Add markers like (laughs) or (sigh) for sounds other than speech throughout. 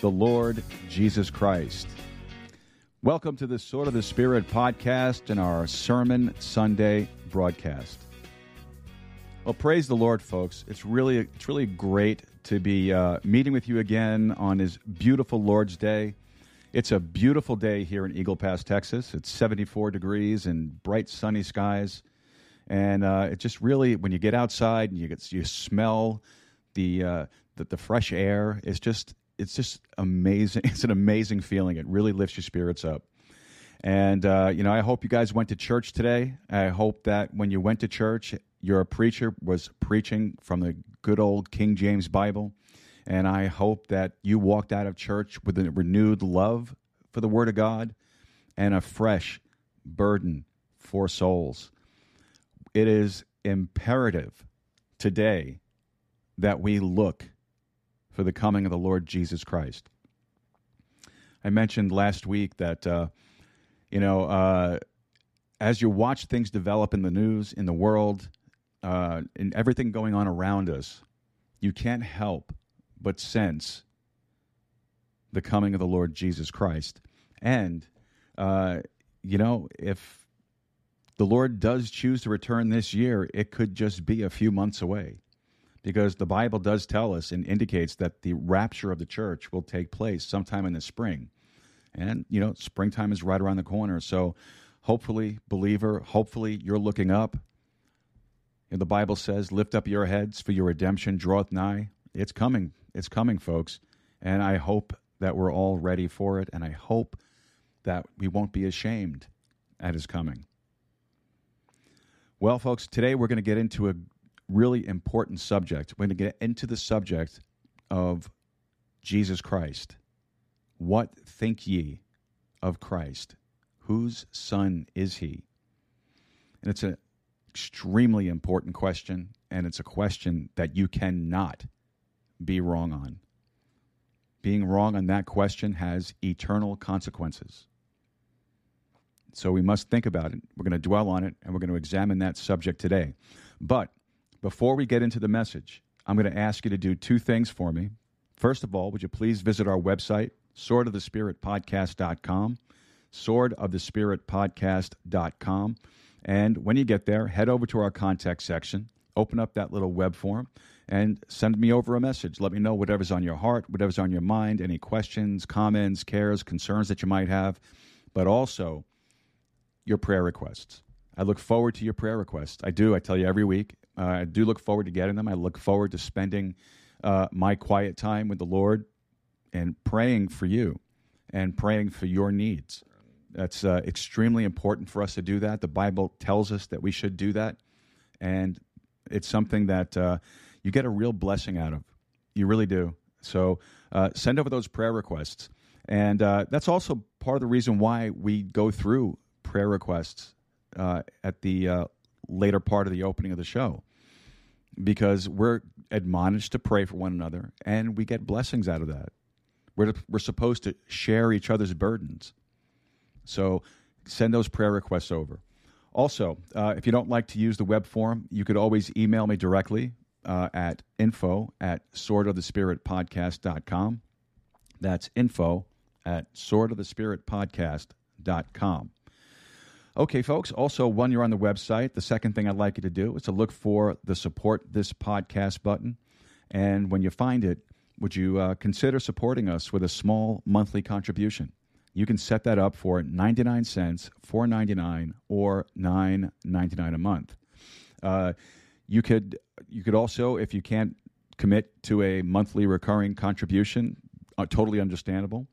the Lord Jesus Christ. Welcome to the Sword of the Spirit podcast and our Sermon Sunday broadcast. Well, praise the Lord, folks. It's really, it's really great to be uh, meeting with you again on His beautiful Lord's Day. It's a beautiful day here in Eagle Pass, Texas. It's 74 degrees and bright sunny skies, and uh, it just really, when you get outside and you get you smell the uh, the, the fresh air, it's just it's just amazing. (laughs) It's an amazing feeling. It really lifts your spirits up. And, uh, you know, I hope you guys went to church today. I hope that when you went to church, your preacher was preaching from the good old King James Bible. And I hope that you walked out of church with a renewed love for the Word of God and a fresh burden for souls. It is imperative today that we look for the coming of the Lord Jesus Christ. I mentioned last week that, uh, you know, uh, as you watch things develop in the news, in the world, uh, in everything going on around us, you can't help but sense the coming of the Lord Jesus Christ. And, uh, you know, if the Lord does choose to return this year, it could just be a few months away because the Bible does tell us and indicates that the rapture of the church will take place sometime in the spring. And, you know, springtime is right around the corner. So hopefully, believer, hopefully you're looking up. And the Bible says, Lift up your heads, for your redemption draweth nigh. It's coming. It's coming, folks. And I hope that we're all ready for it. And I hope that we won't be ashamed at his coming. Well, folks, today we're going to get into a really important subject. We're going to get into the subject of Jesus Christ. What think ye of Christ? Whose son is he? And it's an extremely important question, and it's a question that you cannot be wrong on. Being wrong on that question has eternal consequences. So we must think about it. We're going to dwell on it, and we're going to examine that subject today. But before we get into the message, I'm going to ask you to do two things for me. First of all, would you please visit our website, swordofthespiritpodcast.com, swordofthespiritpodcast.com. And when you get there, head over to our contact section, open up that little web form, and send me over a message. Let me know whatever's on your heart, whatever's on your mind, any questions, comments, cares, concerns that you might have, but also your prayer requests. I look forward to your prayer requests. I do. I tell you every week. Uh, I do look forward to getting them. I look forward to spending uh, my quiet time with the Lord and praying for you and praying for your needs. That's uh, extremely important for us to do that. The Bible tells us that we should do that. And it's something that uh, you get a real blessing out of. You really do. So uh, send over those prayer requests. And uh, that's also part of the reason why we go through prayer requests uh, at the uh, later part of the opening of the show because we're admonished to pray for one another and we get blessings out of that. We're, we're supposed to share each other's burdens. So send those prayer requests over. Also, uh, if you don't like to use the web form, you could always email me directly uh, at info at swordofthespiritpodcast.com. That's info at swordofthespiritpodcast.com. Okay, folks. Also, when you're on the website, the second thing I'd like you to do is to look for the support this podcast button. And when you find it, would you uh, consider supporting us with a small monthly contribution? You can set that up for 99 cents, 4.99 or 9.99 a month. Uh, you could you could also, if you can't commit to a monthly recurring contribution, uh, totally understandable.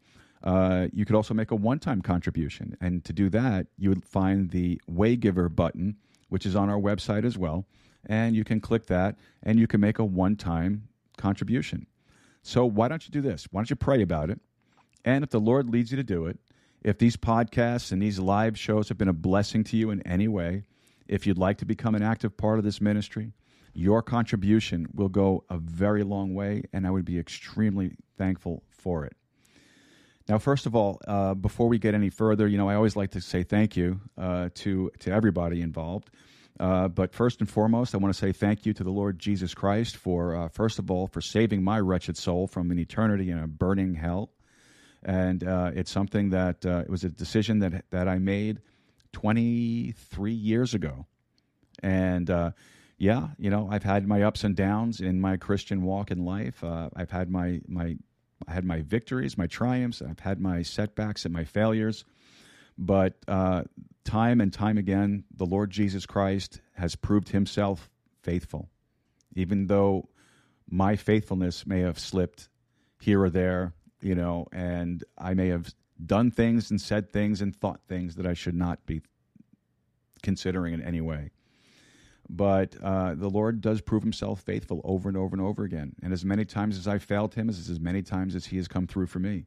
Uh, you could also make a one-time contribution, and to do that, you would find the Waygiver button, which is on our website as well, and you can click that, and you can make a one-time contribution. So why don't you do this? Why don't you pray about it? And if the Lord leads you to do it, if these podcasts and these live shows have been a blessing to you in any way, if you'd like to become an active part of this ministry, your contribution will go a very long way, and I would be extremely thankful for it. Now, first of all, uh, before we get any further, you know, I always like to say thank you uh, to to everybody involved. Uh, but first and foremost, I want to say thank you to the Lord Jesus Christ for, uh, first of all, for saving my wretched soul from an eternity in a burning hell. And uh, it's something that uh, it was a decision that that I made 23 years ago. And yeah, you know, I've had my ups and downs in my Christian walk in life. I've had my my I had my victories, my triumphs. I've had my setbacks and my failures. But uh, time and time again, the Lord Jesus Christ has proved himself faithful. Even though my faithfulness may have slipped here or there, you know, and I may have done things and said things and thought things that I should not be considering in any way. But uh, the Lord does prove himself faithful over and over and over again. And as many times as I failed him, is as many times as he has come through for me.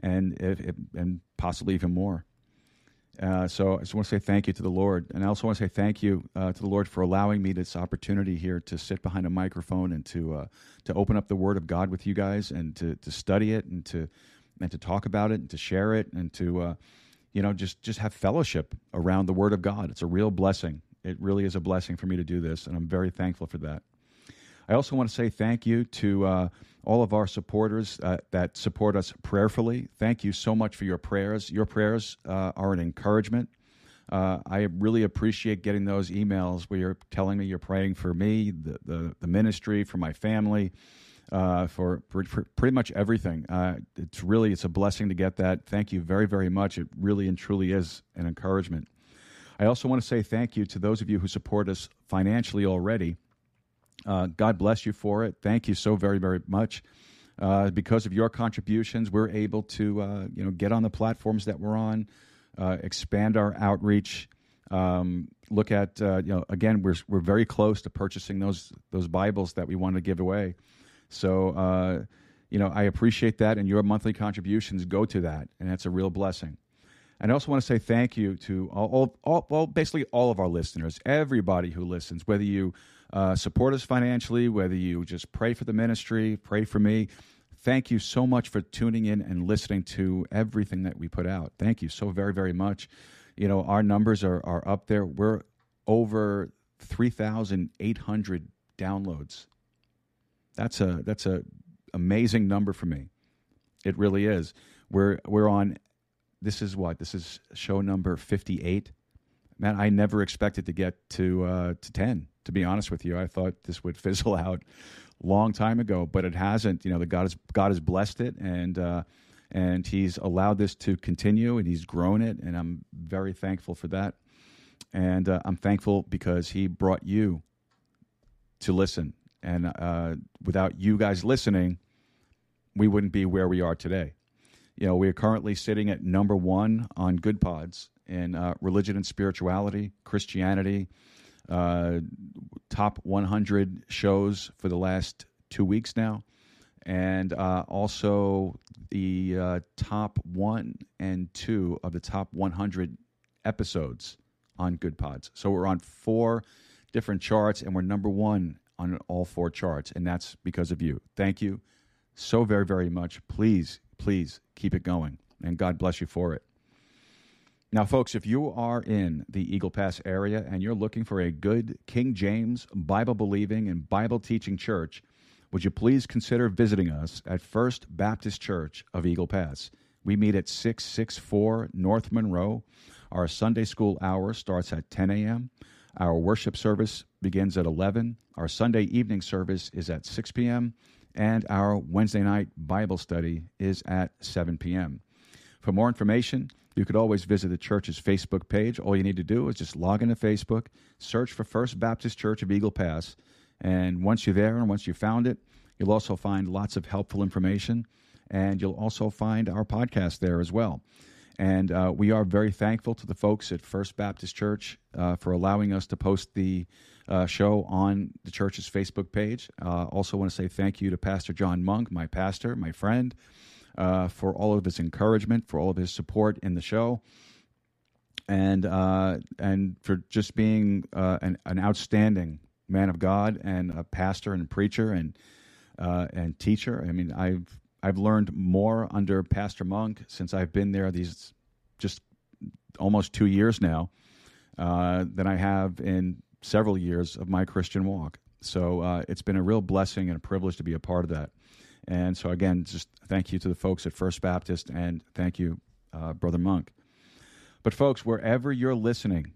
And, if, if, and possibly even more. Uh, so I just want to say thank you to the Lord. And I also want to say thank you uh, to the Lord for allowing me this opportunity here to sit behind a microphone and to, uh, to open up the Word of God with you guys and to, to study it and to, and to talk about it and to share it and to, uh, you know, just, just have fellowship around the Word of God. It's a real blessing. It really is a blessing for me to do this, and I'm very thankful for that. I also want to say thank you to uh, all of our supporters uh, that support us prayerfully. Thank you so much for your prayers. Your prayers uh, are an encouragement. Uh, I really appreciate getting those emails where you're telling me you're praying for me, the, the, the ministry, for my family, uh, for, for, for, pretty much everything. Uh, it's really it's a blessing to get that. Thank you very very much. It really and truly is an encouragement. I also want to say thank you to those of you who support us financially already. Uh, God bless you for it. Thank you so very, very much. Uh, because of your contributions, we're able to uh, you know get on the platforms that we're on, uh, expand our outreach. Um, look at uh, you know again we're we're very close to purchasing those those Bibles that we want to give away. So uh, you know I appreciate that, and your monthly contributions go to that, and that's a real blessing. And I also want to say thank you to all, all, all well basically all of our listeners, everybody who listens, whether you uh, support us financially, whether you just pray for the ministry, pray for me. Thank you so much for tuning in and listening to everything that we put out. Thank you so very, very much. You know, our numbers are, are up there. We're over 3,800 downloads. That's a that's a amazing number for me. It really is. We're we're on this is what? This is show number 58. Man, I never expected to get to uh, to 10 to be honest with you. I thought this would (laughs) fizzle out long time ago, but it hasn't. You know, the God has God has blessed it, and uh, and He's allowed this to continue, and He's grown it, and I'm very thankful for that. And uh, I'm thankful because He brought you to listen, and uh, without you guys listening, we wouldn't be where we are today. You know, we are currently sitting at number one on Goodpods in uh, religion and spirituality, Christianity, uh, top 100 shows for the last two weeks now, and uh, also the uh, top one and two of the top 100 episodes on Goodpods. So we're on four different charts, and we're number one on all four charts, and that's because of you. Thank you so very, very much. Please, please keep it going, and God bless you for it. Now, folks, if you are in the Eagle Pass area and you're looking for a good King James Bible believing and Bible teaching church, would you please consider visiting us at First Baptist Church of Eagle Pass? We meet at 664 North Monroe. Our Sunday school hour starts at 10 a.m. Our worship service begins at 11. Our Sunday evening service is at 6 p.m. And our Wednesday night Bible study is at 7 p.m. For more information, you could always visit the church's Facebook page. All you need to do is just log into Facebook, search for First Baptist Church of Eagle Pass, and once you're there and once you found it, you'll also find lots of helpful information, and you'll also find our podcast there as well. And uh, we are very thankful to the folks at First Baptist Church uh, for allowing us to post the uh, show on the church's Facebook page. Uh, also, want to say thank you to Pastor John Monk, my pastor, my friend, uh, for all of his encouragement, for all of his support in the show, and uh, and for just being an, an, outstanding man of God and a pastor and preacher and and teacher. I mean, I've I've learned more under Pastor Monk since I've been there these just almost two years now uh, than I have in several years of my Christian walk. So uh, it's been a real blessing and a privilege to be a part of that. And so, again, just thank you to the folks at First Baptist and thank you, uh, Brother Monk. But, folks, wherever you're listening,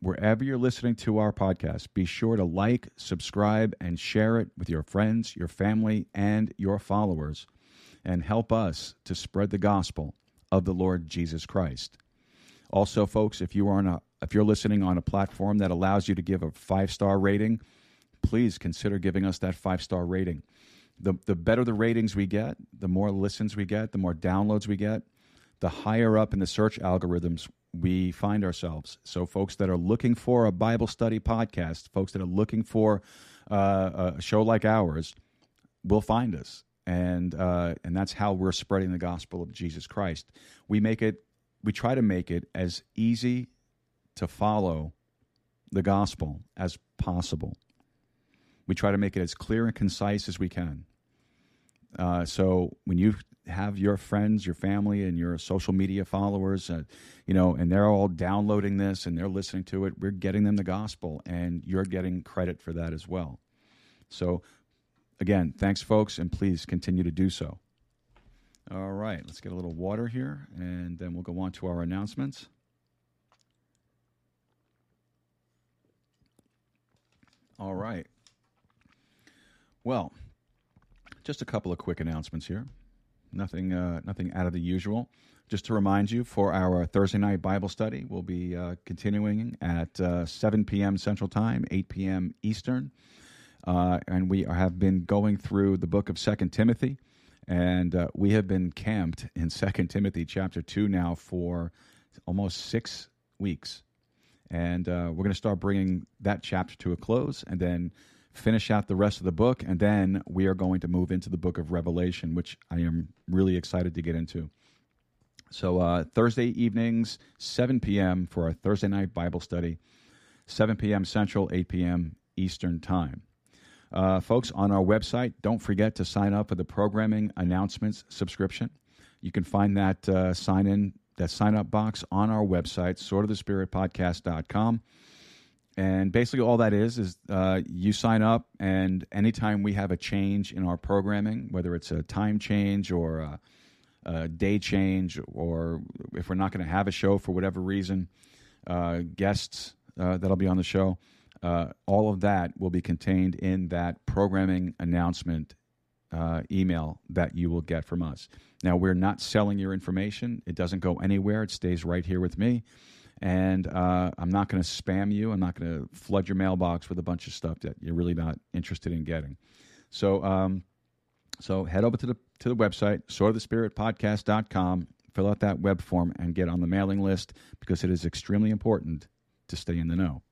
wherever you're listening to our podcast, be sure to like, subscribe, and share it with your friends, your family, and your followers and help us to spread the gospel of the Lord Jesus Christ. Also, folks, if you are on a if you're listening on a platform that allows you to give a five star rating, please consider giving us that five star rating. The the better the ratings we get, the more listens we get, the more downloads we get, the higher up in the search algorithms we find ourselves. So, folks that are looking for a Bible study podcast, folks that are looking for uh, a show like ours, will find us and uh, and that's how we're spreading the gospel of Jesus Christ. We make it, we try to make it as easy to follow the gospel as possible. We try to make it as clear and concise as we can. Uh, so when you have your friends, your family, and your social media followers, uh, you know, and they're all downloading this and they're listening to it, we're getting them the gospel, and you're getting credit for that as well. So Again, thanks, folks, and please continue to do so. All right, let's get a little water here, and then we'll go on to our announcements. All right. Well, just a couple of quick announcements here. Nothing, uh, nothing out of the usual. Just to remind you, for our Thursday night Bible study, we'll be uh, continuing at uh, 7 p.m. Central Time, 8 p.m. Eastern. Uh, and we have been going through the book of Second Timothy, and uh, we have been camped in (laughs) Second Timothy chapter two now for almost six weeks, and uh, we're going to start bringing that chapter to a close, and then finish out the rest of the book, and then we are going to move into the book of Revelation, which I am really excited to get into. So uh, Thursday evenings, 7 p.m. for our Thursday night Bible study, 7 p.m. Central, 8 p.m. Eastern Time. Uh, folks, on our website, don't forget to sign up for the programming announcements subscription. You can find that uh, sign in, that sign up box on our website, swordofthespiritpodcast.com. And basically, all that is is uh, you sign up, and anytime we have a change in our programming, whether it's a time change or a, a day change, or if we're not going to have a show for whatever reason, uh, guests uh, that'll be on the show, uh, all of that will be contained in that programming announcement uh, email that you will get from us. Now, we're not selling your information, it doesn't go anywhere, it stays right here with me. And uh, I'm not going to spam you. I'm not going to flood your mailbox with a bunch of stuff that you're really not interested in getting. So, um, so head over to the to the website, swordofthespiritpodcast.com, fill out that web form, and get on the mailing list because it is extremely important to stay in the know.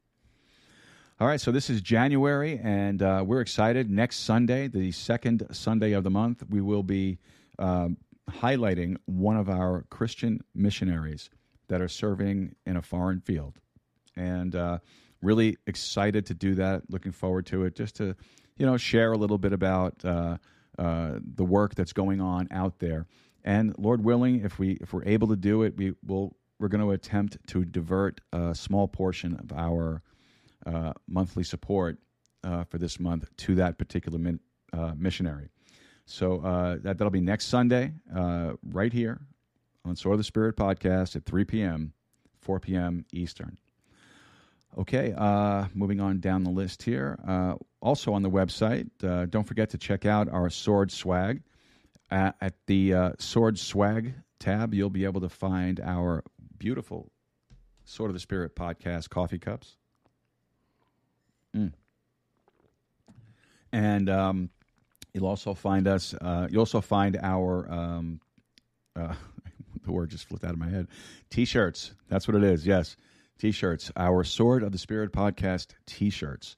All right, so this is January, and uh, we're excited. Next Sunday, the second Sunday of the month, we will be um, highlighting one of our Christian missionaries that are serving in a foreign field. And uh, really excited to do that. Looking forward to it, just to you know share a little bit about uh, uh the work that's going on out there. And Lord willing, if we if we're able to do it, we will we're going to attempt to divert a small portion of our uh, monthly support uh, for this month to that particular min, uh, missionary. So uh, that, that'll be next Sunday, uh, right here on Sword of the Spirit podcast at 3 p.m., 4 p.m. Eastern. Okay, uh, moving on down the list here. Uh, also on the website, uh, don't forget to check out our sword swag. at the uh, sword swag tab, you'll be able to find our beautiful Sword of the Spirit podcast coffee cups. Mm. And um, you'll also find us. Uh, you'll also find our. Um, uh, (laughs) the word just flipped out of my head. T-shirts. That's what it is. Yes, T-shirts. Our Sword of the Spirit podcast T-shirts.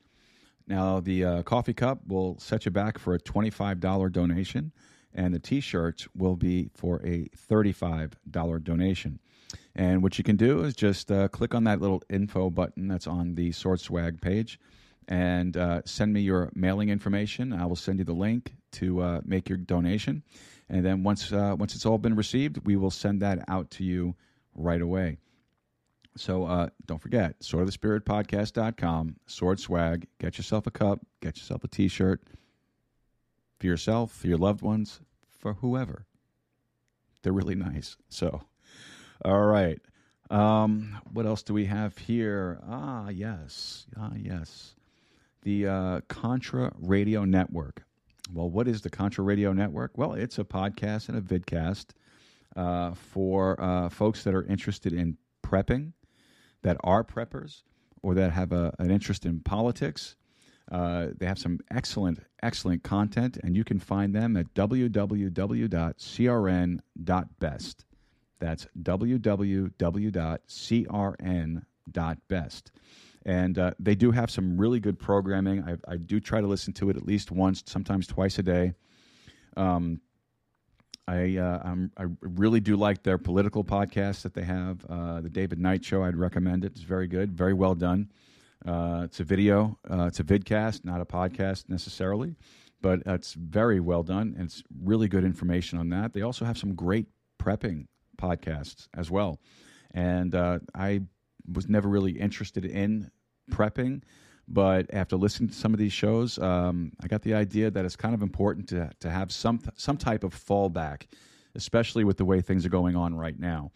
Now the uh, coffee cup will set you back for a twenty-five dollar donation, and the T-shirts will be for a thirty-five dollar donation. And what you can do is just uh, click on that little info button that's on the Sword Swag page and uh, send me your mailing information. I will send you the link to uh, make your donation. And then once, uh, once it's all been received, we will send that out to you right away. So uh, don't forget, swordofthespiritpodcast.com, sword swag. Get yourself a cup, get yourself a t shirt for yourself, for your loved ones, for whoever. They're really nice. So all right. Um, what else do we have here? Ah, yes. Ah, yes. The uh, Contra Radio Network. Well, what is the Contra Radio Network? Well, it's a podcast and a vidcast uh, for uh, folks that are interested in prepping, that are preppers, or that have a, an interest in politics. Uh, they have some excellent, excellent content, and you can find them at www.crn.best. That's www.crn.best. And uh, they do have some really good programming. I, I, do try to listen to it at least once, sometimes twice a day. Um, I uh, i really do like their political podcast that they have. Uh, the David Knight Show, I'd recommend it. It's very good, very well done. Uh, it's a video, uh, it's a vidcast, not a podcast necessarily, but it's very well done, and it's really good information on that. They also have some great prepping podcasts as well. And uh, I was never really interested in prepping, but after listening to some of these shows, um, I got the idea that it's kind of important to to have some some type of fallback, especially with the way things are going on right now.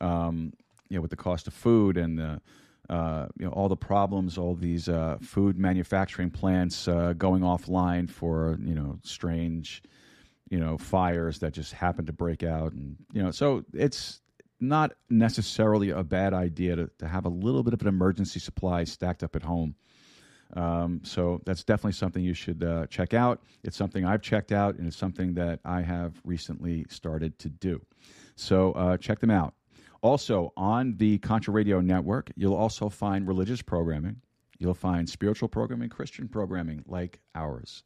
Um, you know, with the cost of food and the uh, you know all the problems, all these uh, food manufacturing plants uh, going offline for you know strange you know fires that just happen to break out and you know so it's not necessarily a bad idea to, to have a little bit of an emergency supply stacked up at home. Um, so that's definitely something you should uh, check out. It's something i've checked out and it's something that i have recently started to do. So uh, check them out. Also on the contra radio network you'll also find religious programming. You'll find spiritual programming christian programming like ours.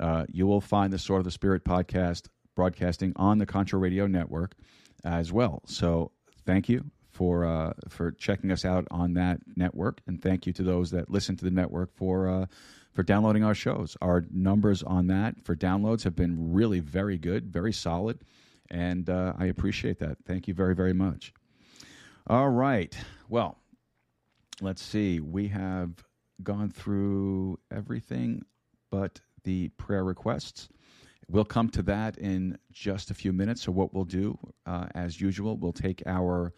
Uh, you will find the Sword of the Spirit podcast broadcasting on the Contra Radio Network as well. So thank you for uh, for checking us out on that network, and thank you to those that listen to the network for uh, for downloading our shows. Our numbers on that for downloads have been really very good, very solid, and uh, I appreciate that. Thank you very very much. All right, well, let's see. We have gone through everything but the prayer requests. We'll come to that in just a few minutes. So, what we'll do, uh, as usual, we'll take our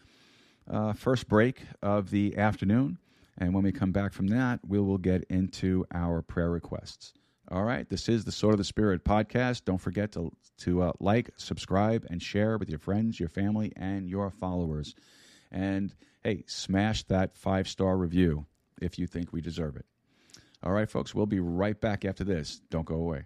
uh, first break of the afternoon. And when we come back from that, we will get into our prayer requests. All right, this is the Sword of the Spirit podcast. Don't forget to, to uh, like, subscribe, and share with your friends, your family, and your followers. And hey, smash that five star review if you think we deserve it. All right, folks, we'll be right back after this. Don't go away.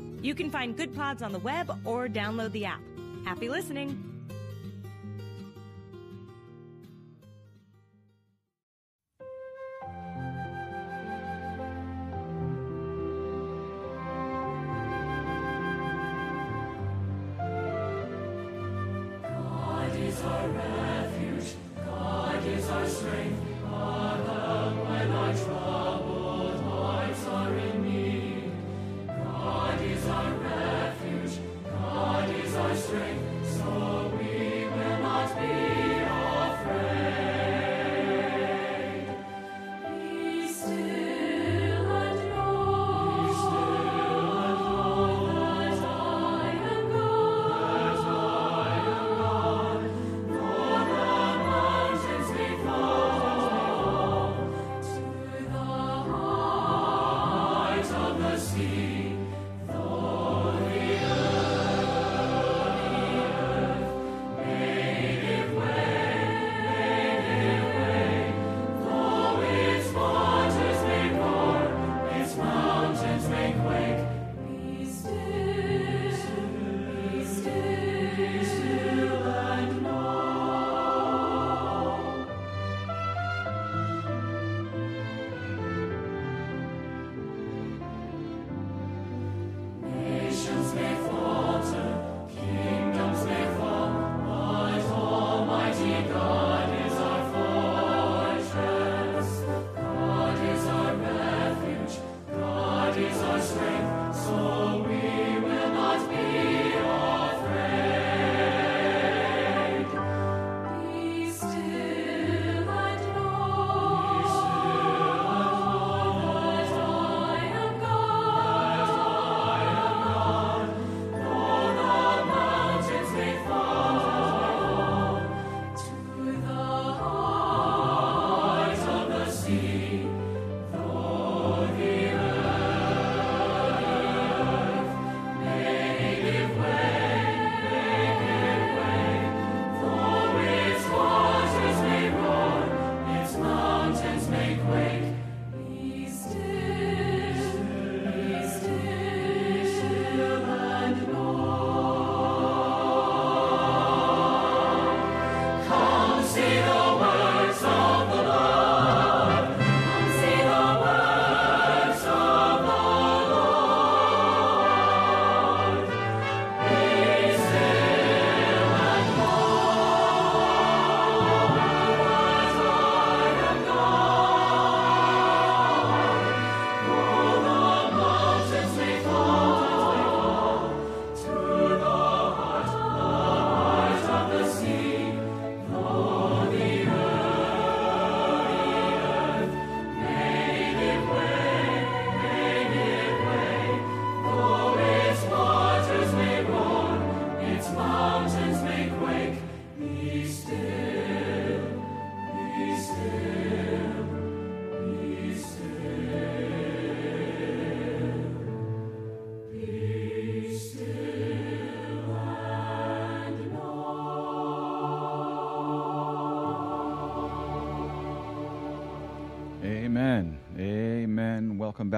You can find Good Pods on the web or download the app. Happy listening!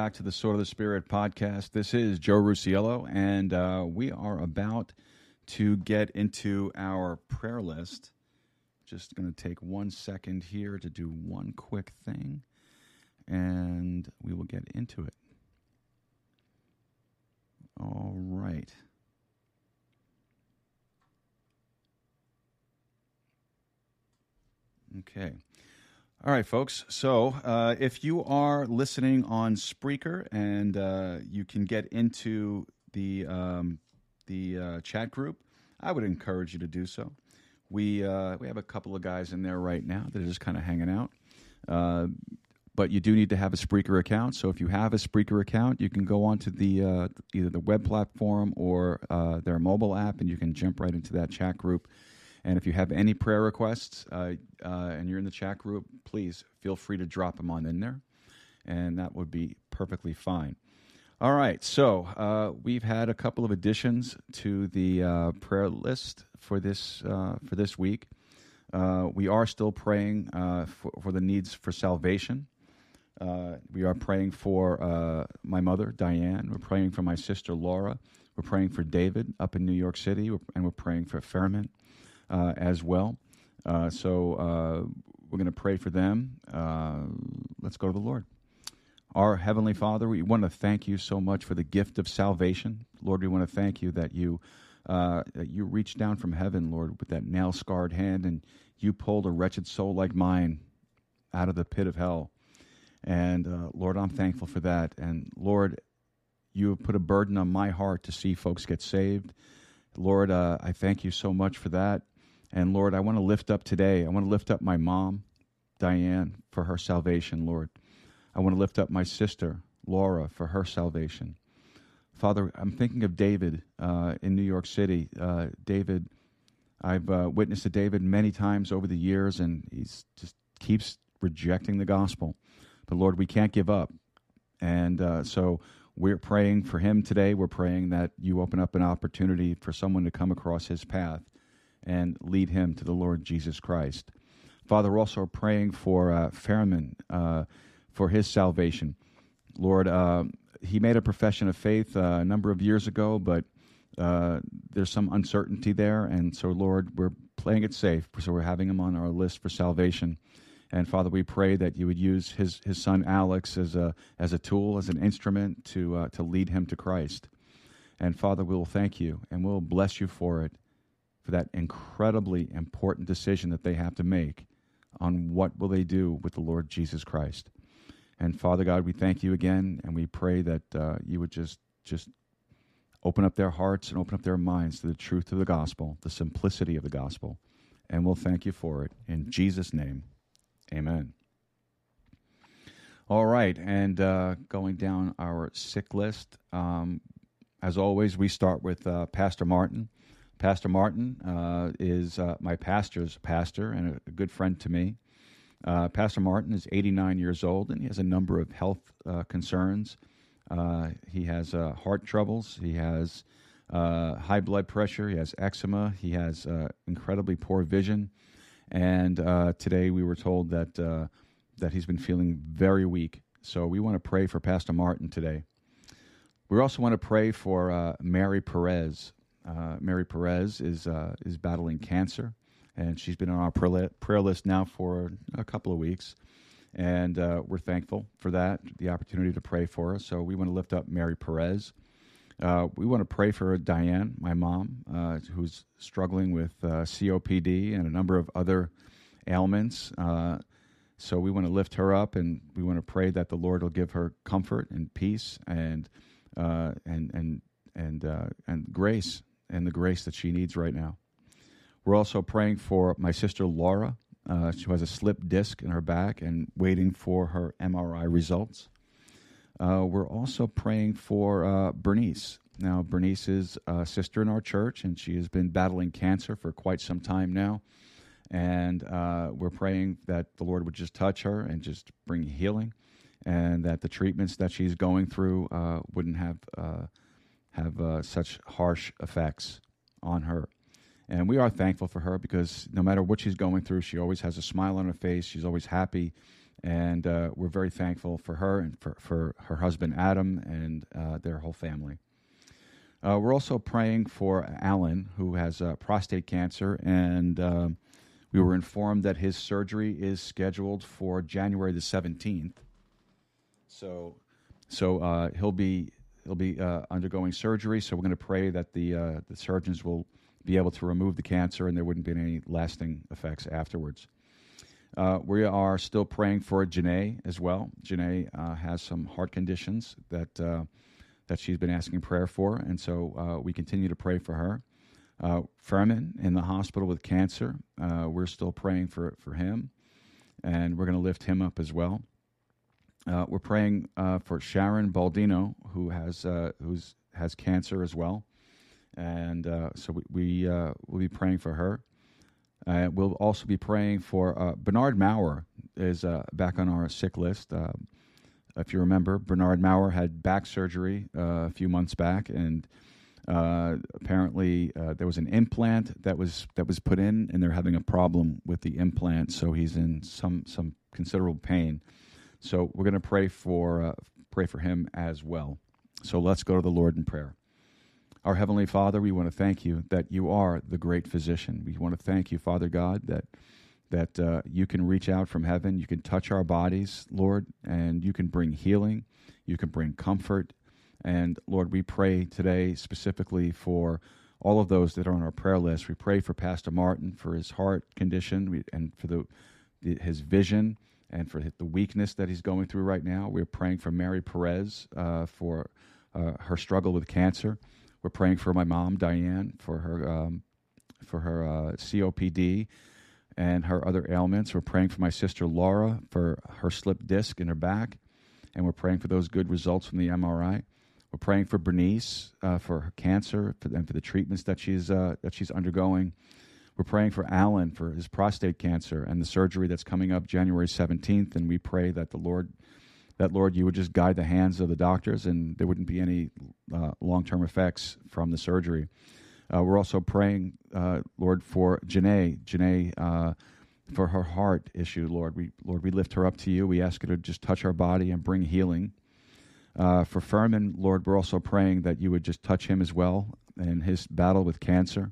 Back to the Sword of the Spirit podcast. This is Joe Rusiello, and uh, we are about to get into our prayer list. Just going to take one second here to do one quick thing, and we will get into it. All right. Okay. All right, folks. So uh, if you are listening on Spreaker and uh, you can get into the um, the uh, chat group, I would encourage you to do so. We uh, we have a couple of guys in there right now that are just kind of hanging out. Uh, but you do need to have a Spreaker account. So if you have a Spreaker account, you can go onto the uh, either the web platform or their mobile app, and you can jump right into that chat group and if you have any prayer requests uh, uh, and you're in the chat group, please feel free to drop them on in there, and that would be perfectly fine. All right, so uh, we've had a couple of additions to the uh, prayer list for this uh, for this week. Uh, we are still praying for, for, the needs for salvation. we are praying for my mother, Diane. We're praying for my sister, Laura. We're praying for David up in New York City, and we're praying for Fairman uh, as well. Uh, so uh, we're going to pray for them. let's go to the Lord. Our Heavenly Father, we want to thank you so much for the gift of salvation. Lord, we want to thank you that you uh, you reached down from heaven, Lord, with that nail scarred hand, and you pulled a wretched soul like mine out of the pit of hell. And uh, Lord, I'm thankful for that. And Lord, you have put a burden on my heart to see folks get saved. Lord, uh, I thank you so much for that. And Lord, I want to lift up today, I want to lift up my mom, Diane, for her salvation, Lord. I want to lift up my sister, Laura, for her salvation. Father, I'm thinking of David uh, in New York City. Uh, David, I've uh, witnessed to David many times over the years, and he just keeps rejecting the gospel. But Lord, we can't give up. And uh, so we're praying for him today. We're praying that you open up an opportunity for someone to come across his path and lead him to the Lord Jesus Christ. Father, we're also praying for uh, Fairman uh, for his salvation. Lord, uh, he made a profession of faith uh, a number of years ago, but uh, there's some uncertainty there. And so, Lord, we're playing it safe. So we're having him on our list for salvation. And Father, we pray that you would use his, his son Alex as a, as a tool, as an instrument to, uh, to lead him to Christ. And Father, we will thank you and we'll bless you for it for that incredibly important decision that they have to make on what will they do with the Lord Jesus Christ. And Father God, we thank you again, and we pray that uh, you would just just open up their hearts and open up their minds to the truth of the gospel, the simplicity of the gospel, and we'll thank you for it in Jesus' name, Amen. All right, and uh, going down our sick list, um, as always, we start with uh, Pastor Martin. Pastor Martin uh, is uh, my pastor's pastor and a, good friend to me. Uh, pastor Martin is 89 years old and he has a number of health uh, concerns. Uh, he has uh, heart troubles. He has high blood pressure. He has eczema. He has incredibly poor vision. And today we were told that that he's been feeling very weak. So we want to pray for Pastor Martin today. We also want to pray for Mary Perez. Uh, Mary Perez is uh, is battling cancer, and she's been on our prayer list now for a couple of weeks, and uh, we're thankful for that, the opportunity to pray for her. So we want to lift up Mary Perez. Uh, we want to pray for Diane, my mom, uh, who's struggling with COPD and a number of other ailments. so we want to lift her up, and we want to pray that the Lord will give her comfort and peace and and and and and grace and the grace that she needs right now. We're also praying for my sister Laura. Uh, she has a slipped disc in her back and waiting for her MRI results. Uh, we're also praying for uh, Bernice. Now, Bernice is a sister in our church, and she has been battling cancer for quite some time now. And uh, we're praying that the Lord would just touch her and just bring healing, and that the treatments that she's going through uh, wouldn't have uh, have uh, such harsh effects on her. And we are thankful for her because no matter what she's going through, she always has a smile on her face. She's always happy And uh, we're very thankful for her and for, for her husband Adam and uh, their whole family. Uh, we're also praying for Alan, who has uh, prostate cancer, and uh, we were informed that his surgery is scheduled for January the seventeenth. So, so he'll be he'll be uh, undergoing surgery. So we're going to pray that the uh, the surgeons will be able to remove the cancer, and there wouldn't be any lasting effects afterwards. we are still praying for Janae as well. Janae has some heart conditions that that she's been asking prayer for, and so uh, we continue to pray for her. Uh, Furman in the hospital with cancer, uh, we're still praying for for him, and we're going to lift him up as well. Uh, we're praying uh, for Sharon Baldino, who has uh, who's has cancer as well, and so we, we will be praying for her. we'll also be praying for Bernard Maurer is back on our sick list. If you remember, Bernard Maurer had back surgery uh, a few months back, and uh, apparently uh, there was an implant that was that was put in, and they're having a problem with the implant, so he's in some some considerable pain. So we're going to pray for uh, pray for him as well. So let's go to the Lord in prayer. Our heavenly Father, we want to thank you that you are the great physician. We want to thank you, Father God, that that uh, you can reach out from heaven. You can touch our bodies, Lord, and you can bring healing. You can bring comfort. And Lord, we pray today specifically for all of those that are on our prayer list. We pray for Pastor Martin for his heart condition and for the, his vision and for the weakness that he's going through right now. We're praying for Mary Perez uh, for uh, her struggle with cancer. We're praying for my mom Diane for her um, for her uh, COPD and her other ailments. We're praying for my sister Laura for her slipped disc in her back, and we're praying for those good results from the MRI. We're praying for Bernice uh, for her cancer and for the treatments that she's uh, that she's undergoing. We're praying for Alan for his prostate cancer and the surgery that's coming up January 17th, and we pray that the Lord that Lord you would just guide the hands of the doctors and there wouldn't be any uh, long term effects from the surgery. Uh, we're also praying, uh, Lord, for Janae. Janae, uh, for her heart issue, Lord. We, Lord, we lift her up to you. We ask you to just touch our body and bring healing. Uh, for Furman, Lord, we're also praying that you would just touch him as well in his battle with cancer.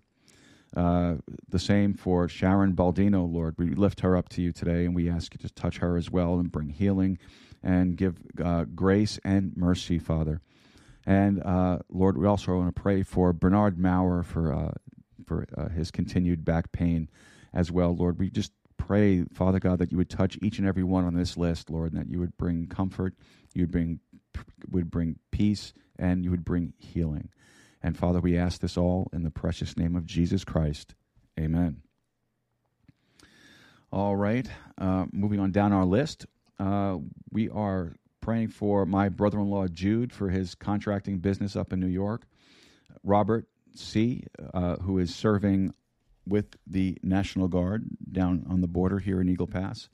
Uh, the same for Sharon Baldino, Lord. We lift her up to you today, and we ask you to touch her as well and bring healing and give uh, grace and mercy, Father. And uh, Lord, we also want to pray for Bernard Maurer for uh, for uh, his continued back pain as well. Lord, we just pray, Father God, that you would touch each and every one on this list, Lord, and that you would bring comfort, you would bring would bring peace, and you would bring healing. And Father, we ask this all in the precious name of Jesus Christ. Amen. All right, uh, moving on down our list, uh, we are praying for my brother in law, Jude, for his contracting business up in New York. Robert C., uh, who is serving with the National Guard down on the border here in Eagle Pass.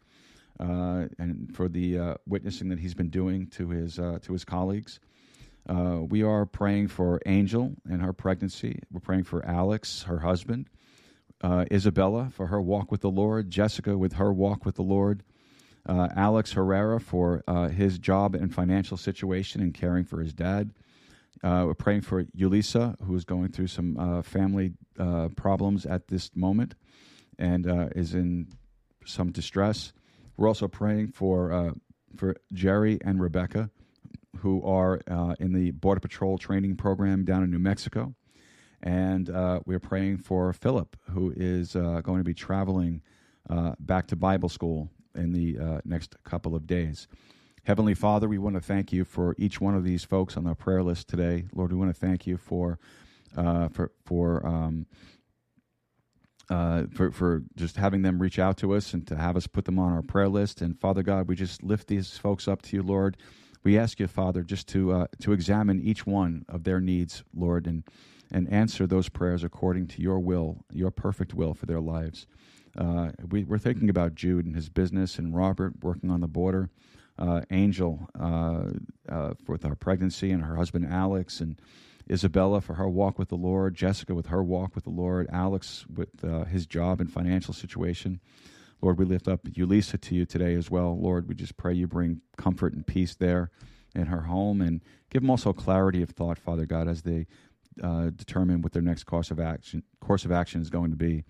Uh, and for the uh, witnessing that he's been doing to his uh, to his colleagues, uh, we are praying for Angel and her pregnancy. We're praying for Alex, her husband, uh, Isabella for her walk with the Lord, Jessica with her walk with the Lord, uh, Alex Herrera for uh, his job and financial situation and caring for his dad. Uh, we're praying for Yulisa, who is going through some uh, family problems at this moment and is in some distress. We're also praying for for Jerry and Rebecca, who are in the Border Patrol training program down in New Mexico. And we're praying for Philip, who is going to be traveling back to Bible school in the uh, next couple of days. Heavenly Father, we want to thank you for each one of these folks on the prayer list today. Lord, we want to thank you for uh, for for um, uh, for for just having them reach out to us and to have us put them on our prayer list. And Father God, we just lift these folks up to you, Lord. We ask you, Father, just to uh, to examine each one of their needs, Lord, and and answer those prayers according to your will, your perfect will for their lives. Uh, we, are thinking about Jude and his business, and Robert working on the border. Uh, Angel uh, uh, with our pregnancy, and her husband Alex, and Isabella for her walk with the Lord. Jessica with her walk with the Lord. Alex with uh, his job and financial situation. Lord, we lift up Ulisa to you today as well. Lord, we just pray you bring comfort and peace there in her home and give them also clarity of thought, Father God, as they uh, determine what their next course of action course of action is going to be.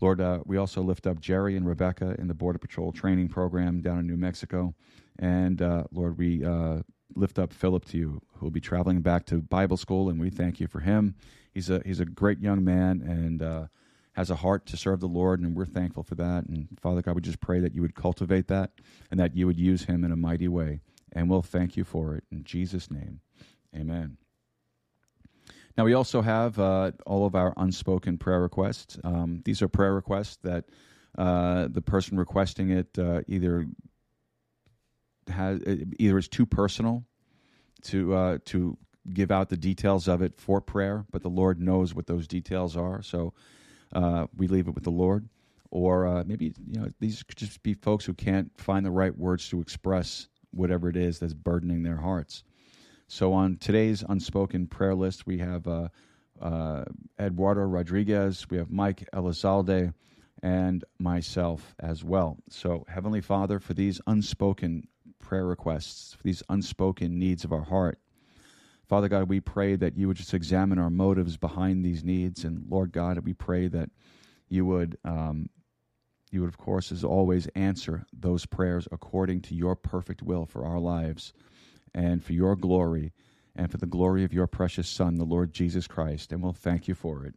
Lord, uh, we also lift up Jerry and Rebecca in the Border Patrol training program down in New Mexico. And uh, Lord, we uh, lift up Philip to you, who will be traveling back to Bible school, and we thank you for him. He's a he's a great young man and uh, has a heart to serve the Lord, and we're thankful for that. And Father God, we just pray that you would cultivate that and that you would use him in a mighty way. And we'll thank you for it in Jesus' name, Amen. Now, we also have uh, all of our unspoken prayer requests. Um, these are prayer requests that uh, the person requesting it uh, either has either is too personal to uh, to give out the details of it for prayer, but the Lord knows what those details are, so uh, we leave it with the Lord. Or uh, maybe you know these could just be folks who can't find the right words to express whatever it is that's burdening their hearts. So on today's unspoken prayer list, we have uh, uh, Eduardo Rodriguez, we have Mike Elizalde, and myself as well. So, Heavenly Father, for these unspoken prayer requests, for these unspoken needs of our heart, Father God, we pray that you would just examine our motives behind these needs. And Lord God, we pray that you would, um, you would, of course, as always, answer those prayers according to your perfect will for our lives and for your glory and for the glory of your precious Son, the Lord Jesus Christ. And we'll thank you for it.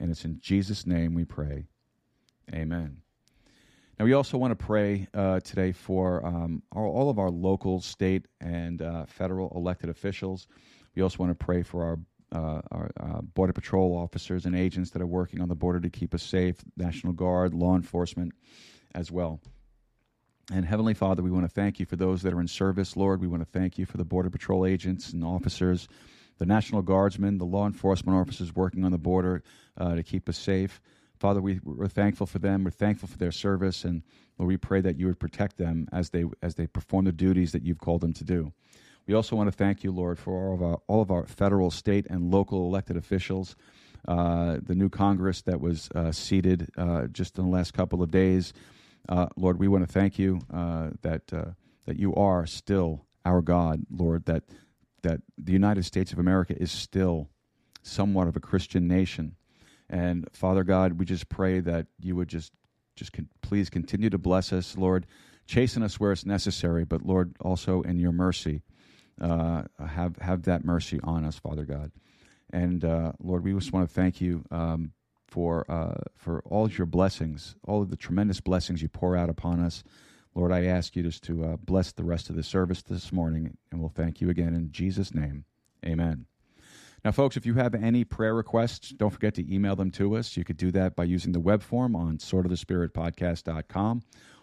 And it's in Jesus' name we pray. Amen. Now, we also want to pray uh, today for um, our, all of our local, state, and uh, federal elected officials. We also want to pray for our uh, our uh, Border Patrol officers and agents that are working on the border to keep us safe, National Guard, law enforcement as well. And Heavenly Father, we want to thank you for those that are in service, Lord. We want to thank you for the Border Patrol agents and officers, the National Guardsmen, the law enforcement officers working on the border uh, to keep us safe. Father, we, we're thankful for them. We're thankful for their service, and Lord, we pray that you would protect them as they as they perform the duties that you've called them to do. We also want to thank you, Lord, for all of our all of our federal, state, and local elected officials. Uh, the new Congress that was uh, seated uh, just in the last couple of days. Uh, Lord, we want to thank you uh, that uh, that you are still our God, Lord. That that the United States of America is still somewhat of a Christian nation, and Father God, we just pray that you would just just con- please continue to bless us, Lord. Chasten us where it's necessary, but Lord, also in your mercy, uh, have have that mercy on us, Father God. And uh, Lord, we just want to thank you um, for uh, for all of your blessings, all of the tremendous blessings you pour out upon us. Lord, I ask you just to uh, bless the rest of the service this morning, and we'll thank you again in Jesus' name. Amen. Now, folks, if you have any prayer requests, don't forget to email them to us. You could do that by using the web form on swordofthespiritpodcast.com,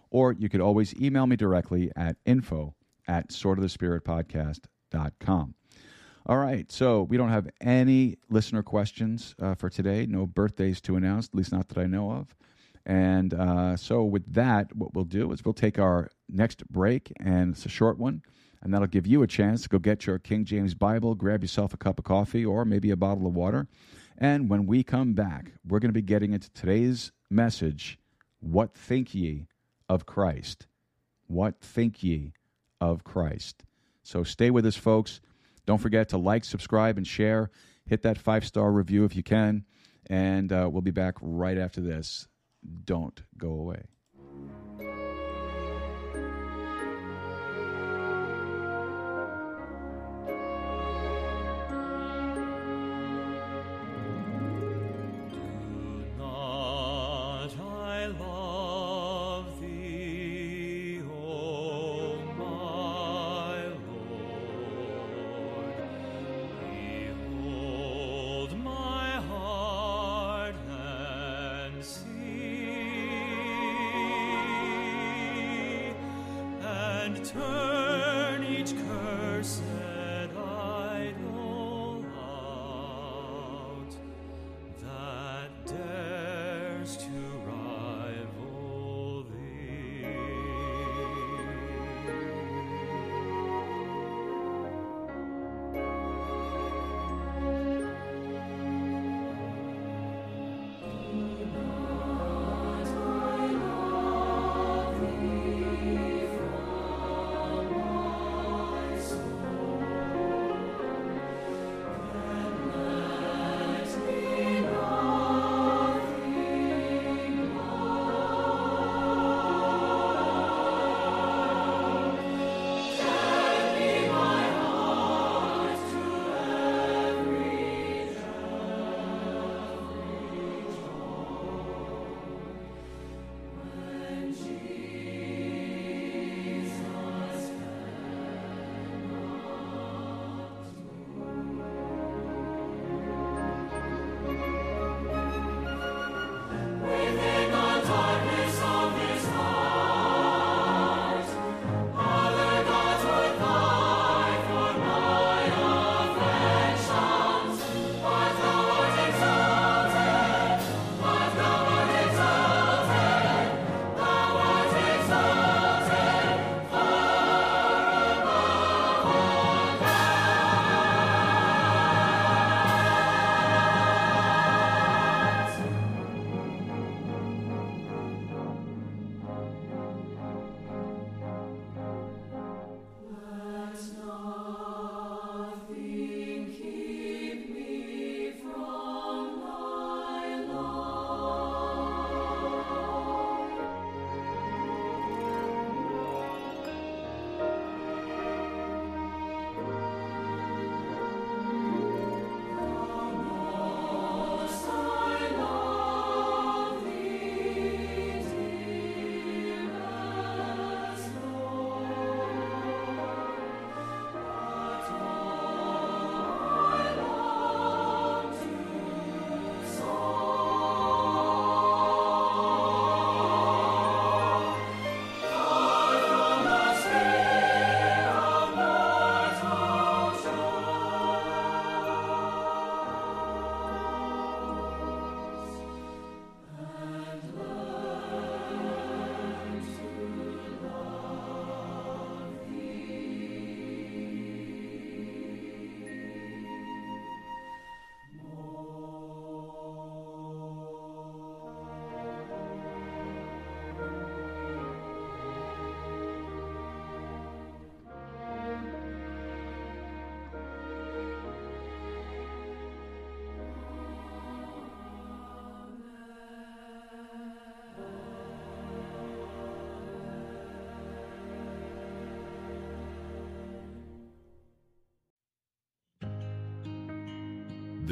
or you could always email me directly at info at swordofthespiritpodcast.com. All right, so we don't have any listener questions uh, for today. No birthdays to announce, at least not that I know of. And uh, so, with that, what we'll do is we'll take our next break, and it's a short one, and that'll give you a chance to go get your King James Bible, grab yourself a cup of coffee, or maybe a bottle of water. And when we come back, we're going to be getting into today's message What think ye of Christ? What think ye of Christ? So, stay with us, folks. Don't forget to like, subscribe, and share. Hit that five star review if you can. And uh, we'll be back right after this. Don't go away.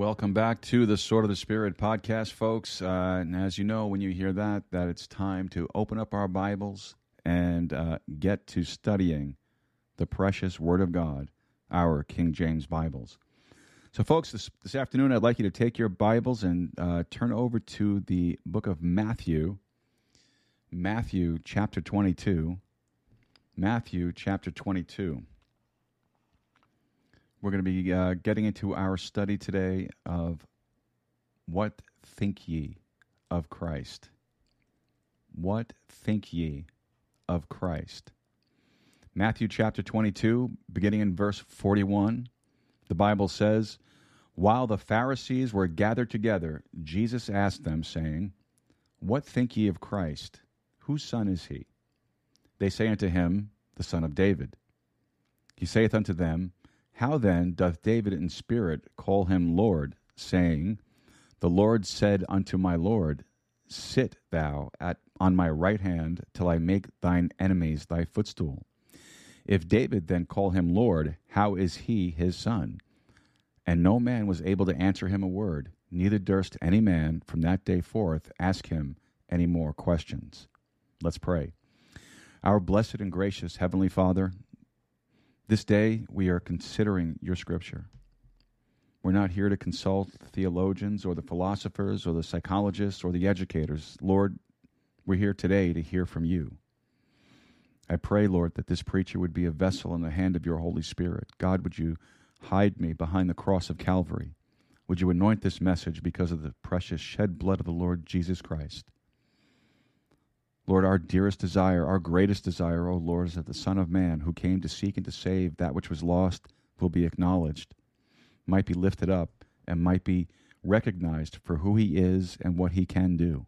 Welcome back to the Sword of the Spirit podcast, folks. Uh, and as you know, when you hear that, that it's time to open up our Bibles and uh, get to studying the precious Word of God, our King James Bibles. So, folks, this, this afternoon, I'd like you to take your Bibles and uh, turn over to the book of Matthew, Matthew chapter 22. Matthew chapter 22. We're going to be uh, getting into our study today of what think ye of Christ? What think ye of Christ? Matthew chapter 22, beginning in verse 41, the Bible says, While the Pharisees were gathered together, Jesus asked them, saying, What think ye of Christ? Whose son is he? They say unto him, The son of David. He saith unto them, how then doth David in spirit call him Lord, saying, The Lord said unto my Lord, Sit thou at on my right hand till I make thine enemies thy footstool. If David then call him Lord, how is he his son? And no man was able to answer him a word, neither durst any man from that day forth ask him any more questions. Let's pray. Our blessed and gracious Heavenly Father, this day, we are considering your scripture. We're not here to consult the theologians or the philosophers or the psychologists or the educators. Lord, we're here today to hear from you. I pray, Lord, that this preacher would be a vessel in the hand of your Holy Spirit. God, would you hide me behind the cross of Calvary? Would you anoint this message because of the precious shed blood of the Lord Jesus Christ? Lord, our dearest desire, our greatest desire, O Lord, is that the Son of Man, who came to seek and to save that which was lost, will be acknowledged, might be lifted up, and might be recognized for who he is and what he can do.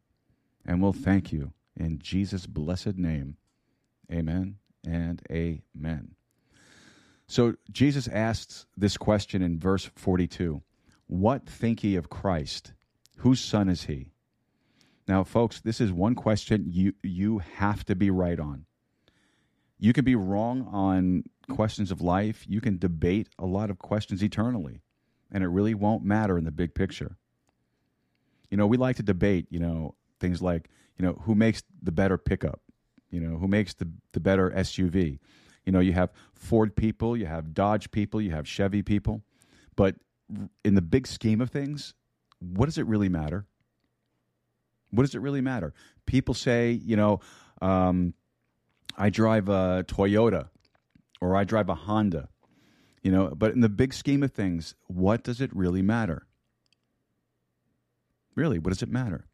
And we'll thank you in Jesus' blessed name. Amen and amen. So Jesus asks this question in verse 42 What think ye of Christ? Whose son is he? Now, folks, this is one question you you have to be right on. You can be wrong on questions of life. You can debate a lot of questions eternally, and it really won't matter in the big picture. You know, we like to debate, you know, things like, you know, who makes the better pickup? You know, who makes the, the better SUV? You know, you have Ford people, you have Dodge people, you have Chevy people. But in the big scheme of things, what does it really matter? What does it really matter? People say, you know, um, I drive a Toyota or I drive a Honda, you know, but in the big scheme of things, what does it really matter? Really, what does it matter?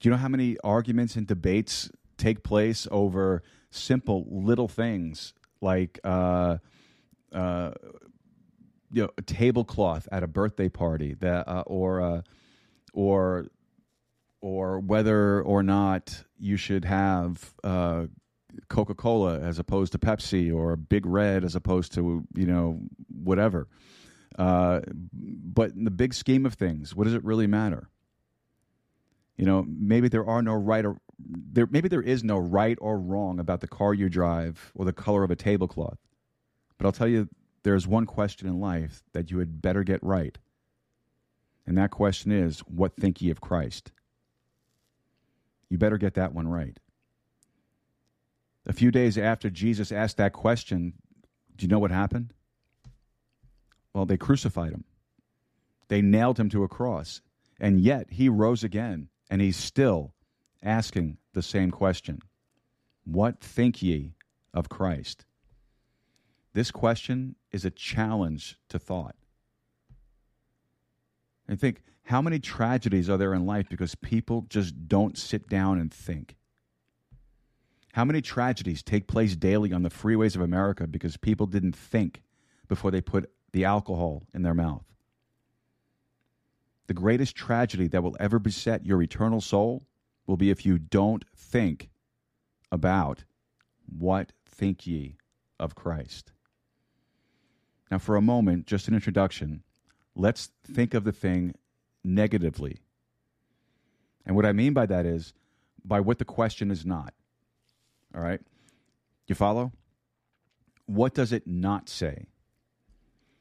Do you know how many arguments and debates take place over simple little things like uh, uh, you know a tablecloth at a birthday party that uh, or uh, or or whether or not you should have uh, Coca Cola as opposed to Pepsi or Big Red as opposed to, you know, whatever. Uh, but in the big scheme of things, what does it really matter? You know, maybe there are no right or there. Maybe there is no right or wrong about the car you drive or the color of a tablecloth. But I'll tell you, there's one question in life that you had better get right, and that question is, "What think ye of Christ?" You better get that one right. A few days after Jesus asked that question, do you know what happened? Well, they crucified him. They nailed him to a cross. And yet he rose again, and he's still asking the same question What think ye of Christ? This question is a challenge to thought. And think how many tragedies are there in life because people just don't sit down and think? How many tragedies take place daily on the freeways of America because people didn't think before they put the alcohol in their mouth? The greatest tragedy that will ever beset your eternal soul will be if you don't think about what think ye of Christ. Now, for a moment, just an introduction, let's think of the thing negatively. And what I mean by that is by what the question is not. All right? You follow? What does it not say?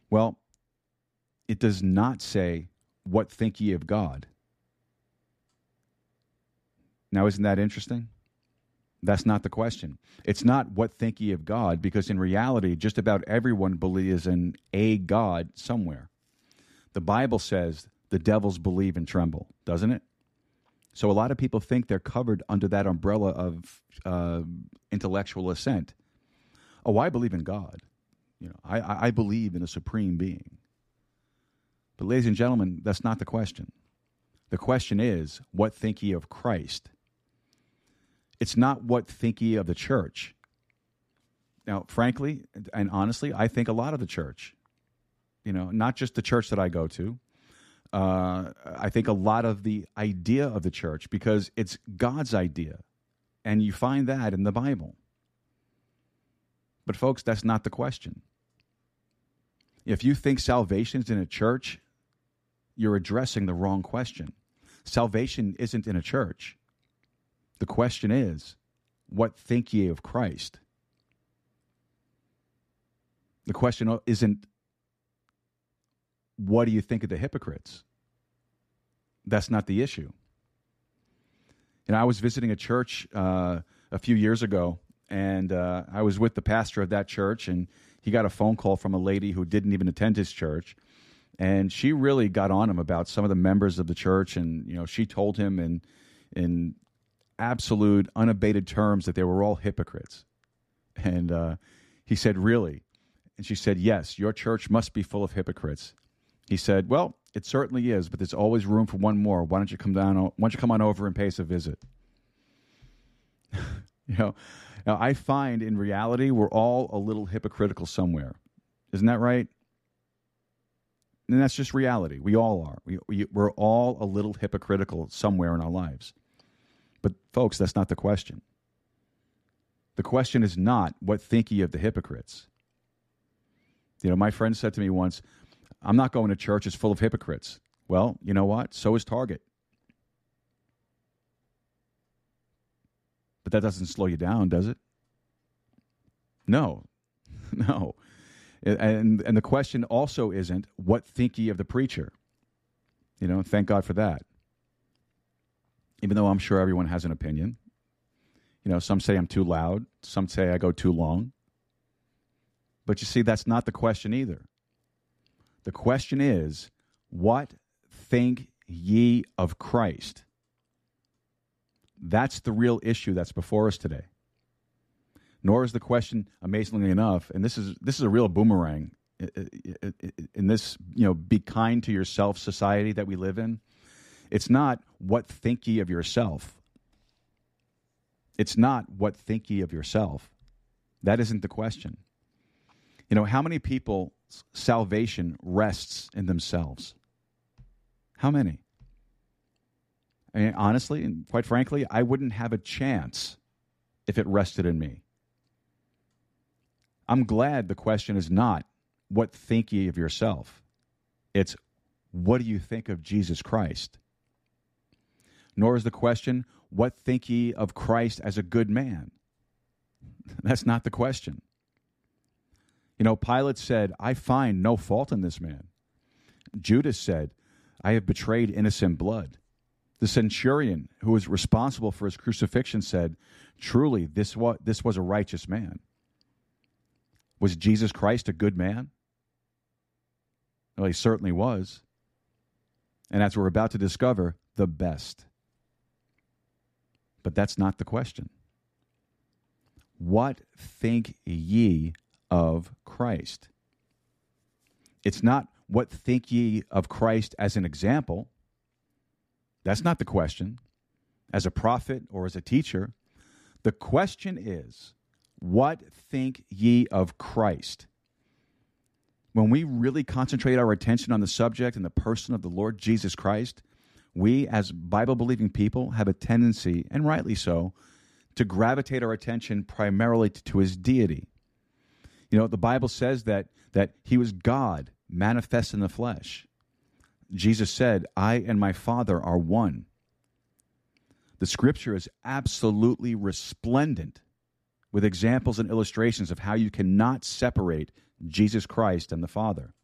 Well, it does not say, What think ye of God? Now, isn't that interesting? That's not the question. It's not what think ye of God, because in reality, just about everyone believes in a God somewhere. The Bible says the devils believe and tremble, doesn't it? So a lot of people think they're covered under that umbrella of uh, intellectual assent. Oh, I believe in God. You know, I, I believe in a supreme being. But, ladies and gentlemen, that's not the question. The question is, what think ye of Christ? It's not what think ye of the church. Now, frankly and honestly, I think a lot of the church. You know, not just the church that I go to, uh, I think a lot of the idea of the church because it's God's idea. And you find that in the Bible. But, folks, that's not the question. If you think salvation is in a church, you're addressing the wrong question. Salvation isn't in a church. The question is, what think ye of Christ? The question isn't what do you think of the hypocrites? That's not the issue. And I was visiting a church uh, a few years ago, and uh, I was with the pastor of that church, and he got a phone call from a lady who didn't even attend his church, and she really got on him about some of the members of the church, and you know she told him in in absolute unabated terms that they were all hypocrites, and uh, he said, "Really?" And she said, "Yes, your church must be full of hypocrites." He said, "Well, it certainly is, but there's always room for one more. Why don't you come down? Why don't you come on over and pay us a visit?" (laughs) you know, now I find in reality we're all a little hypocritical somewhere. Isn't that right? And that's just reality. We all are. We, we, we're all a little hypocritical somewhere in our lives. But, folks, that's not the question. The question is not, what think ye of the hypocrites? You know, my friend said to me once, I'm not going to church, it's full of hypocrites. Well, you know what? So is Target. But that doesn't slow you down, does it? No. (laughs) No. And and the question also isn't what think ye of the preacher? You know, thank God for that. Even though I'm sure everyone has an opinion. You know, some say I'm too loud, some say I go too long. But you see, that's not the question either. The question is, what think ye of Christ? That's the real issue that's before us today. Nor is the question, amazingly enough, and this is this is a real boomerang in this you know be kind to yourself society that we live in. It's not what think ye of yourself. It's not what think ye of yourself. That isn't the question. You know, how many people salvation rests in themselves? How many? I mean, honestly and quite frankly, I wouldn't have a chance if it rested in me. I'm glad the question is not, What think ye of yourself? It's, What do you think of Jesus Christ? Nor is the question, What think ye of Christ as a good man? (laughs) That's not the question. You know, Pilate said, I find no fault in this man. Judas said, I have betrayed innocent blood. The centurion who was responsible for his crucifixion said, Truly, this was, this was a righteous man. Was Jesus Christ a good man? Well, he certainly was. And as we're about to discover, the best. But that's not the question. What think ye of Christ? It's not what think ye of Christ as an example. That's not the question. As a prophet or as a teacher, the question is, what think ye of Christ? When we really concentrate our attention on the subject and the person of the Lord Jesus Christ, we as Bible believing people have a tendency, and rightly so, to gravitate our attention primarily to his deity. You know, the Bible says that, that he was God manifest in the flesh. Jesus said, I and my Father are one. The scripture is absolutely resplendent with examples and illustrations of how you cannot separate Jesus Christ and the Father.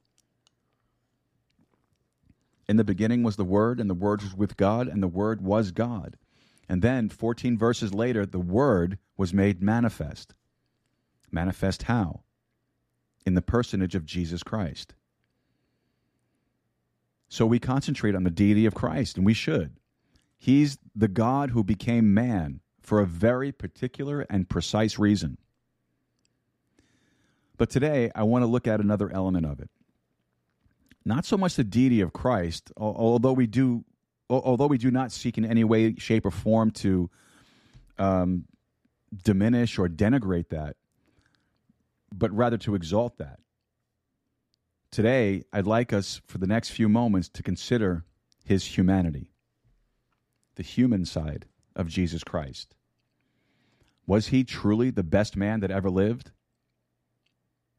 In the beginning was the Word, and the Word was with God, and the Word was God. And then, 14 verses later, the Word was made manifest. Manifest how? In the personage of Jesus Christ. So we concentrate on the deity of Christ, and we should. He's the God who became man for a very particular and precise reason. But today, I want to look at another element of it. Not so much the deity of Christ, although we do although we do not seek in any way, shape, or form to um, diminish or denigrate that, but rather to exalt that. Today, I'd like us for the next few moments to consider his humanity, the human side of Jesus Christ. Was he truly the best man that ever lived?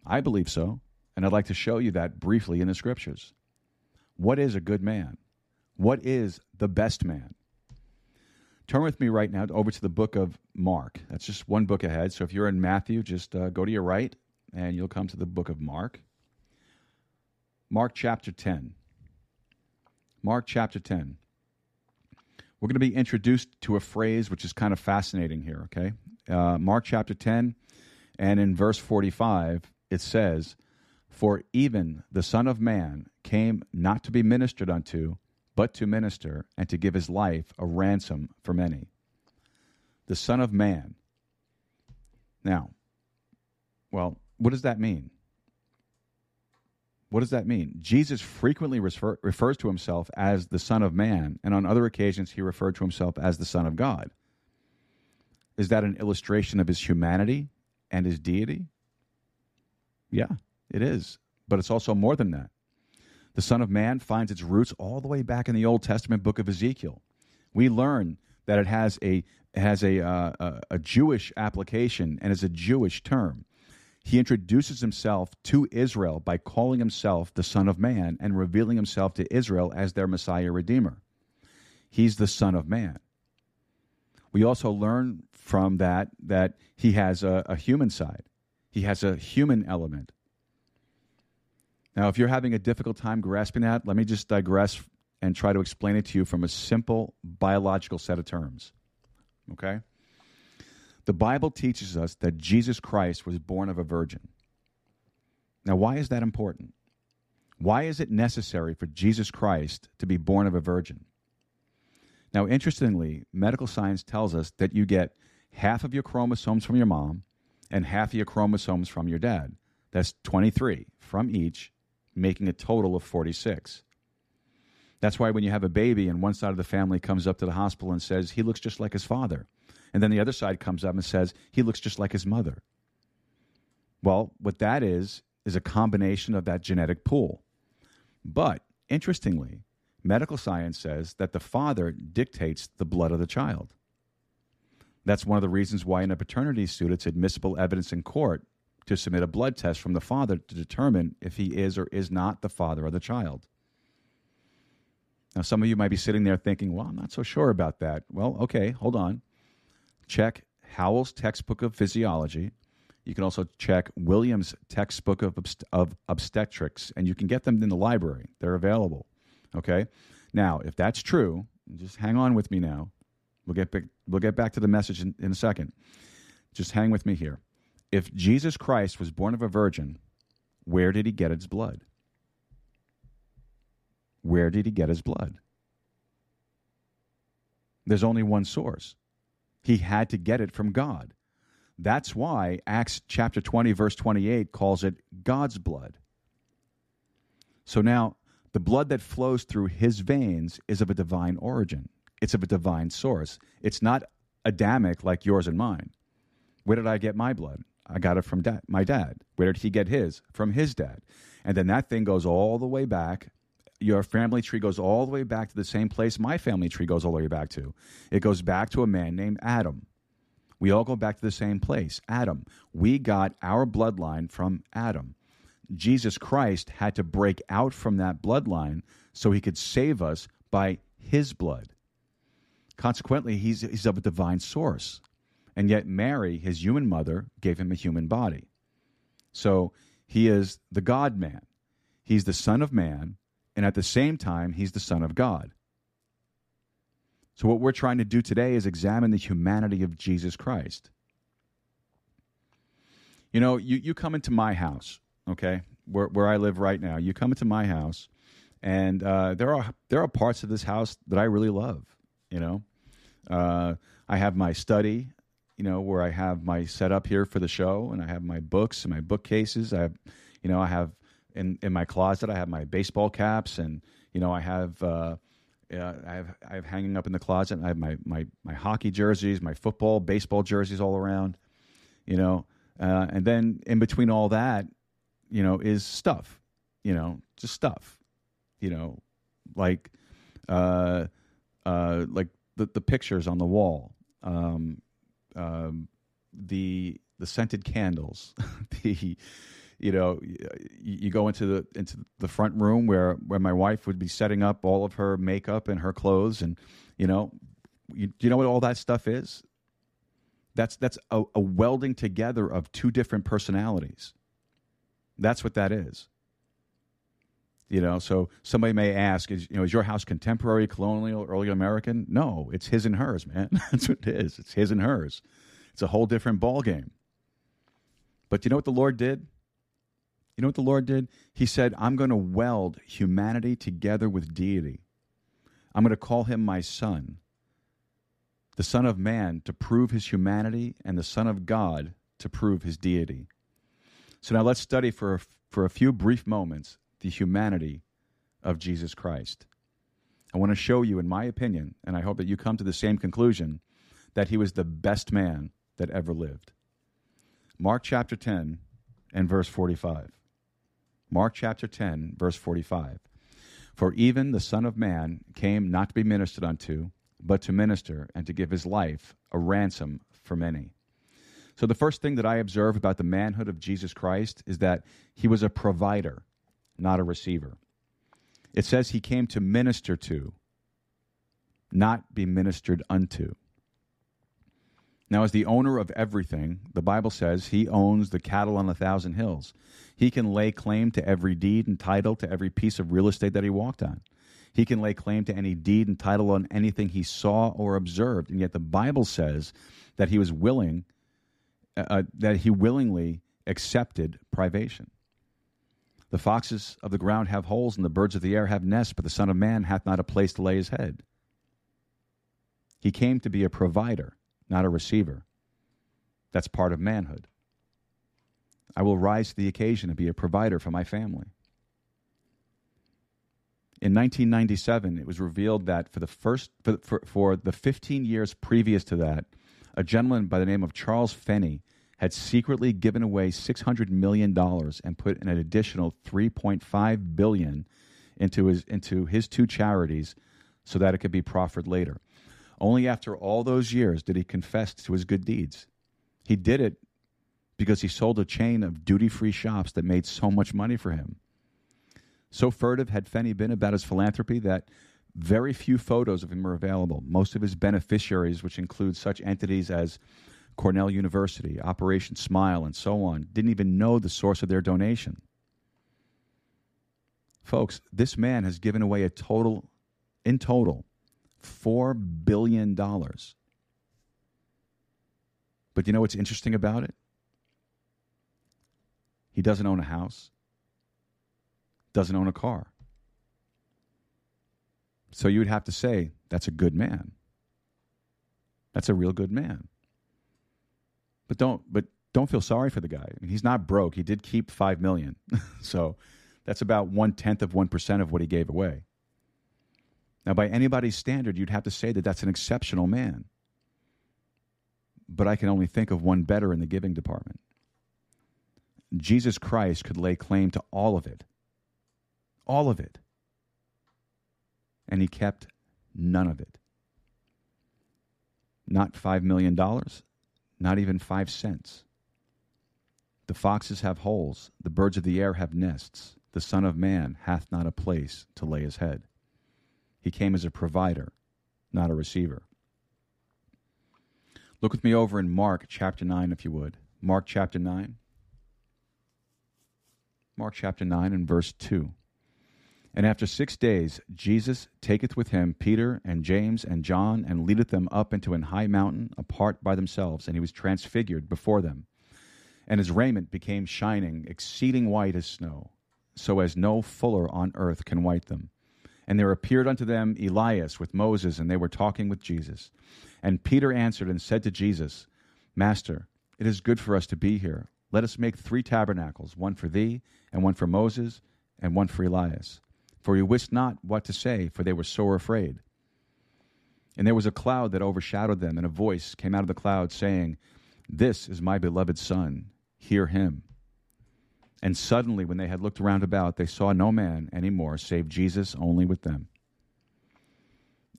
I believe so, and I'd like to show you that briefly in the scriptures. What is a good man? What is the best man? Turn with me right now over to the book of Mark. That's just one book ahead. So if you're in Matthew, just uh, go to your right and you'll come to the book of Mark. Mark chapter 10. Mark chapter 10. We're going to be introduced to a phrase which is kind of fascinating here, okay? Uh, Mark chapter 10, and in verse 45, it says, For even the Son of Man came not to be ministered unto, but to minister and to give his life a ransom for many. The Son of Man. Now, well, what does that mean? What does that mean? Jesus frequently refer, refers to himself as the Son of Man, and on other occasions, he referred to himself as the Son of God. Is that an illustration of his humanity and his deity? Yeah, it is. But it's also more than that. The Son of Man finds its roots all the way back in the Old Testament book of Ezekiel. We learn that it has a has a, uh, a, Jewish application and is a Jewish term. He introduces himself to Israel by calling himself the Son of Man and revealing himself to Israel as their Messiah Redeemer. He's the Son of Man. We also learn from that that he has a, a human side. He has a human element. Now, if you're having a difficult time grasping that, let me just digress and try to explain it to you from a simple biological set of terms. Okay? The Bible teaches us that Jesus Christ was born of a virgin. Now, why is that important? Why is it necessary for Jesus Christ to be born of a virgin? Now, interestingly, medical science tells us that you get half of your chromosomes from your mom and half of your chromosomes from your dad. That's 23 from each making a total of 46. That's why when you have a baby and one side of the family comes up to the hospital and says, he looks just like his father, and then the other side comes up and says, he looks just like his mother. Well, what that is, is a combination of that genetic pool. But interestingly, medical science says that the father dictates the blood of the child. That's one of the reasons why in a paternity suit it's admissible evidence in court to submit a blood test from the father to determine if he is or is not the father of the child. Now, some of you might be sitting there thinking, well, I'm not so sure about that. Well, okay, hold on. Check Howell's textbook of physiology. You can also check Williams' textbook of, of obstetrics, and you can get them in the library. They're available. Okay? Now, if that's true, just hang on with me now. We'll get back, we'll get back to the message in, in a second. Just hang with me here. If Jesus Christ was born of a virgin, where did he get his blood? Where did he get his blood? There's only one source. He had to get it from God. That's why Acts chapter 20, verse 28 calls it God's blood. So now, the blood that flows through his veins is of a divine origin, it's of a divine source. It's not Adamic like yours and mine. Where did I get my blood? I got it from dad, my dad. Where did he get his? From his dad. And then that thing goes all the way back your family tree goes all the way back to the same place my family tree goes all the way back to. It goes back to a man named Adam. We all go back to the same place, Adam. We got our bloodline from Adam. Jesus Christ had to break out from that bloodline so he could save us by his blood. Consequently, he's, he's of a divine source. And yet, Mary, his human mother, gave him a human body. So he is the God man. He's the Son of Man and at the same time, he's the Son of God. So, what we're trying to do today is examine the humanity of Jesus Christ. You know, you, you come into my house, okay, where, where I live right now. You come into my house, and uh, there are there are parts of this house that I really love. You know, uh, I have my study, you know, where I have my setup here for the show, and I have my books and my bookcases. I have, you know, I have in in my closet. I have my baseball caps, and you know, I have. Uh, uh, I have I have hanging up in the closet. I have my, my, my hockey jerseys, my football, baseball jerseys all around, you know. Uh, and then in between all that, you know, is stuff, you know, just stuff, you know, like uh, uh, like the the pictures on the wall, um, um, the the scented candles, (laughs) the you know, you go into the into the front room where where my wife would be setting up all of her makeup and her clothes, and you know, you, you know what all that stuff is? That's that's a, a welding together of two different personalities. That's what that is. You know, so somebody may ask, is you know, is your house contemporary, colonial, early American? No, it's his and hers, man. (laughs) That's what it is. It's his and hers. It's a whole different ball game. But you know what the Lord did? You know what the Lord did? He said, I'm going to weld humanity together with deity. I'm going to call him my son, the Son of Man, to prove his humanity, and the Son of God to prove his deity. So now let's study for a, for a few brief moments the humanity of Jesus Christ. I want to show you, in my opinion, and I hope that you come to the same conclusion, that he was the best man that ever lived. Mark chapter 10 and verse 45. Mark chapter 10, verse 45. For even the Son of Man came not to be ministered unto, but to minister and to give his life a ransom for many. So, the first thing that I observe about the manhood of Jesus Christ is that he was a provider, not a receiver. It says he came to minister to, not be ministered unto. Now, as the owner of everything, the Bible says he owns the cattle on a thousand hills. He can lay claim to every deed and title to every piece of real estate that he walked on. He can lay claim to any deed and title on anything he saw or observed. And yet the Bible says that he was willing, uh, uh that he willingly accepted privation. The foxes of the ground have holes, and the birds of the air have nests, but the Son of Man hath not a place to lay his head. He came to be a provider not a receiver. That's part of manhood. I will rise to the occasion and be a provider for my family. In 1997, it was revealed that for the first for, for, for, the 15 years previous to that, a gentleman by the name of Charles Feeney had secretly given away 600 million dollars and put an additional 3.5 billion into his into his two charities so that it could be proffered later. Only after all those years did he confess to his good deeds. He did it because he sold a chain of duty free shops that made so much money for him. So furtive had Feeney been about his philanthropy that very few photos of him are available. Most of his beneficiaries, which include such entities as Cornell University, Operation Smile, and so on, didn't even know the source of their donation. Folks, this man has given away a total, in total, $4 billion. But you know what's interesting about it? He doesn't own a house, doesn't own a car. So you would have to say that's a good man. That's a real good man. But don't but don't feel sorry for the guy. I mean, he's not broke. He did keep five million, (laughs) so that's about one tenth of one percent of what he gave away. Now, by anybody's standard, you'd have to say that that's an exceptional man. But I can only think of one better in the giving department. Jesus Christ could lay claim to all of it. All of it. And he kept none of it. Not $5 million, not even five cents. The foxes have holes, the birds of the air have nests, the Son of Man hath not a place to lay his head. He came as a provider, not a receiver. Look with me over in Mark chapter 9, if you would. Mark chapter 9. Mark chapter 9 and verse 2. And after six days, Jesus taketh with him Peter and James and John, and leadeth them up into an high mountain apart by themselves, and he was transfigured before them. And his raiment became shining, exceeding white as snow, so as no fuller on earth can white them. And there appeared unto them Elias with Moses, and they were talking with Jesus. And Peter answered and said to Jesus, Master, it is good for us to be here. Let us make three tabernacles, one for thee, and one for Moses, and one for Elias. For he wist not what to say, for they were sore afraid. And there was a cloud that overshadowed them, and a voice came out of the cloud, saying, This is my beloved Son, hear him. And suddenly, when they had looked round about, they saw no man any more save Jesus only with them.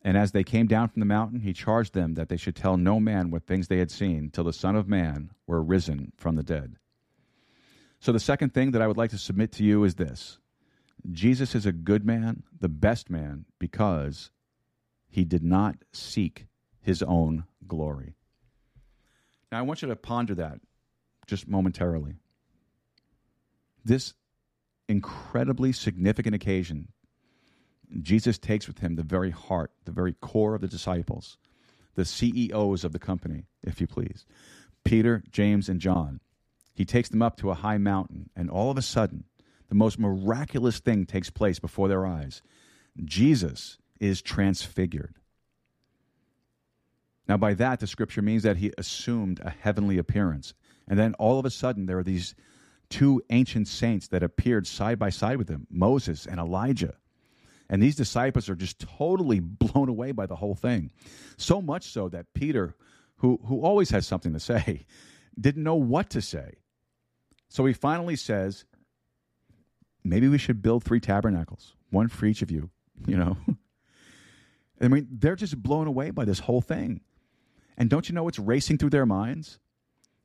And as they came down from the mountain, he charged them that they should tell no man what things they had seen till the Son of Man were risen from the dead. So, the second thing that I would like to submit to you is this Jesus is a good man, the best man, because he did not seek his own glory. Now, I want you to ponder that just momentarily this incredibly significant occasion, Jesus takes with him the very heart, the very core of the disciples, the CEOs of the company, if you please Peter, James, and John. He takes them up to a high mountain, and all of a sudden, the most miraculous thing takes place before their eyes. Jesus is transfigured. Now, by that, the scripture means that he assumed a heavenly appearance. And then all of a sudden, there are these two ancient saints that appeared side by side with him Moses and Elijah. And these disciples are just totally (laughs) blown away by the whole thing. So much so that Peter, who, who always has something to say, (laughs) didn't know what to say. So he finally says, maybe we should build three tabernacles, one for each of you, you know? (laughs) I mean, they're just blown away by this whole thing. And don't you know what's racing through their minds?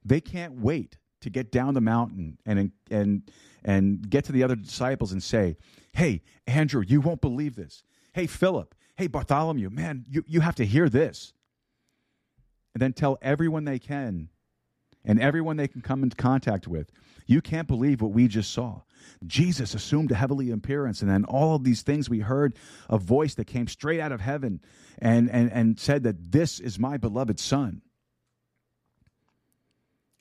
They can't wait to get down the mountain and and and get to the other disciples and say, "Hey, Andrew, you won't believe this. Hey, Philip. Hey, Bartholomew. Man, you you have to hear this." And then tell everyone they can and everyone they can come into contact with. You can't believe what we just saw. Jesus assumed a heavenly appearance, and then all of these things we heard a voice that came straight out of heaven and, and, and said that this is my beloved Son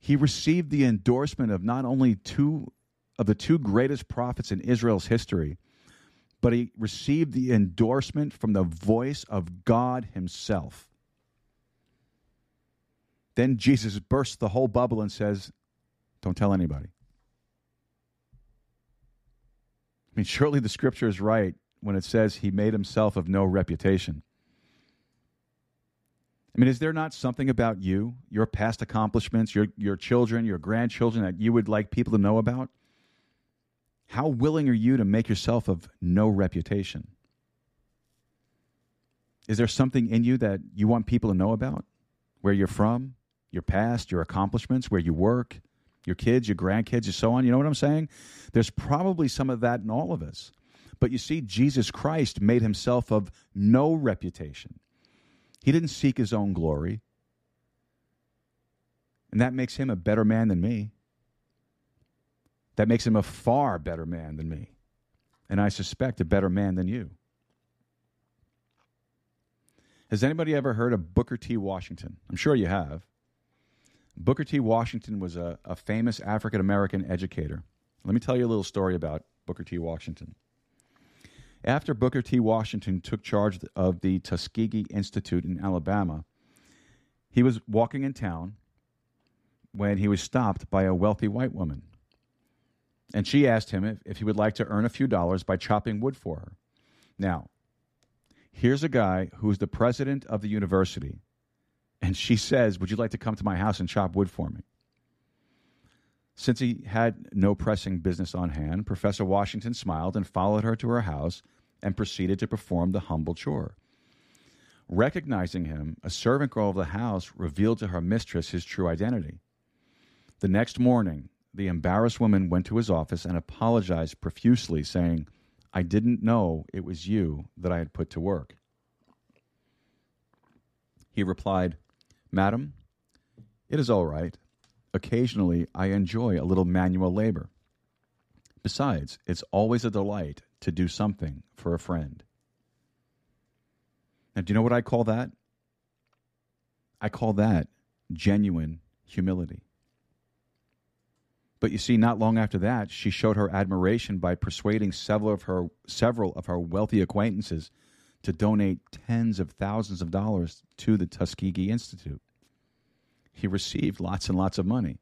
he received the endorsement of not only two of the two greatest prophets in Israel's history, but he received the endorsement from the voice of God himself. Then Jesus bursts the whole bubble and says, Don't tell anybody. I mean, surely the scripture is right when it says he made himself of no reputation. I mean, is there not something about you, your past accomplishments, your, your children, your grandchildren that you would like people to know about? How willing are you to make yourself of no reputation? Is there something in you that you want people to know about? Where you're from, your past, your accomplishments, where you work, your kids, your grandkids, and so on. You know what I'm saying? There's probably some of that in all of us. But you see, Jesus Christ made himself of no reputation. He didn't seek his own glory. And that makes him a better man than me. That makes him a far better man than me. And I suspect a better man than you. Has anybody ever heard of Booker T. Washington? I'm sure you have. Booker T. Washington was a, a famous African American educator. Let me tell you a little story about Booker T. Washington. After Booker T. Washington took charge of the Tuskegee Institute in Alabama, he was walking in town when he was stopped by a wealthy white woman. And she asked him if, if he would like to earn a few dollars by chopping wood for her. Now, here's a guy who's the president of the university and she says, Would you like to come to my house and chop wood for me? Since he had no pressing business on hand, Professor Washington smiled and followed her to her house and proceeded to perform the humble chore. Recognizing him, a servant girl of the house revealed to her mistress his true identity. The next morning, the embarrassed woman went to his office and apologized profusely, saying, I didn't know it was you that I had put to work. He replied, Madam, it is all right. Occasionally, I enjoy a little manual labor. Besides, it's always a delight to do something for a friend. Now, do you know what I call that? I call that genuine humility. But you see, not long after that, she showed her admiration by persuading several of her several of her wealthy acquaintances to donate tens of thousands of dollars to the Tuskegee Institute. He received lots and lots of money.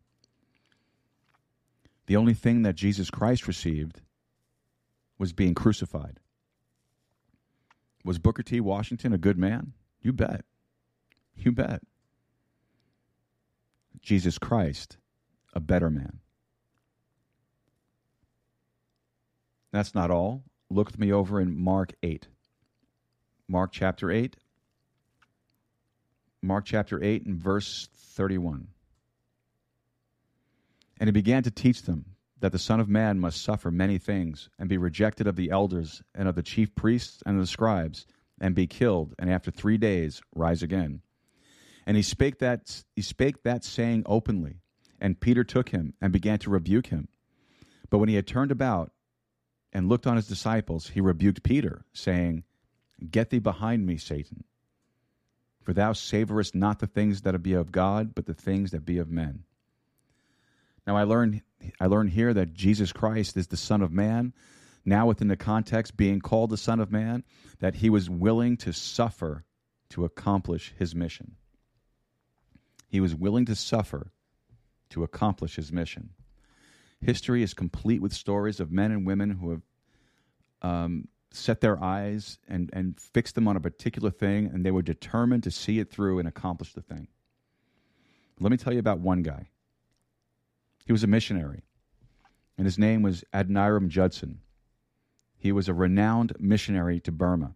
The only thing that Jesus Christ received was being crucified. Was Booker T. Washington a good man? You bet. You bet. Jesus Christ, a better man. That's not all. Look with me over in Mark 8. Mark chapter 8. Mark chapter 8 and verse 31. And he began to teach them that the Son of Man must suffer many things, and be rejected of the elders, and of the chief priests, and of the scribes, and be killed, and after three days rise again. And he spake that he spake that saying openly, and Peter took him and began to rebuke him. But when he had turned about and looked on his disciples, he rebuked Peter, saying, Get thee behind me, Satan. For thou savorest not the things that be of God, but the things that be of men. Now I learn I learn here that Jesus Christ is the Son of Man. Now within the context being called the Son of Man, that he was willing to suffer to accomplish his mission. He was willing to suffer to accomplish his mission. History is complete with stories of men and women who have um, set their eyes and, and fix them on a particular thing, and they were determined to see it through and accomplish the thing. Let me tell you about one guy. He was a missionary, and his name was Adoniram Judson. He was a renowned missionary to Burma.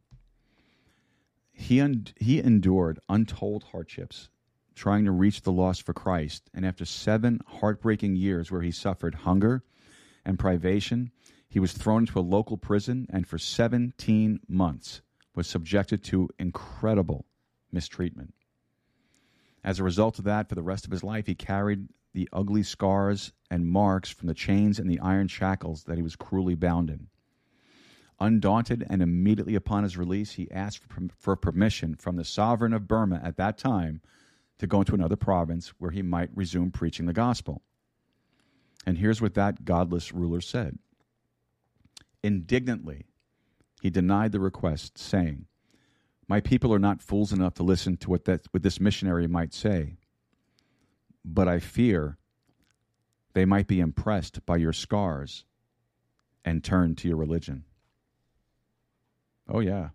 He, un- he endured untold hardships trying to reach the lost for Christ, and after seven heartbreaking years where he suffered hunger and privation, he was thrown into a local prison and for 17 months was subjected to incredible mistreatment. As a result of that, for the rest of his life, he carried the ugly scars and marks from the chains and the iron shackles that he was cruelly bound in. Undaunted and immediately upon his release, he asked for, permission from the sovereign of Burma at that time to go into another province where he might resume preaching the gospel. And here's what that godless ruler said Indignantly, he denied the request, saying, My people are not fools enough to listen to what, that, what this missionary might say, but I fear they might be impressed by your scars and turn to your religion. Oh, yeah.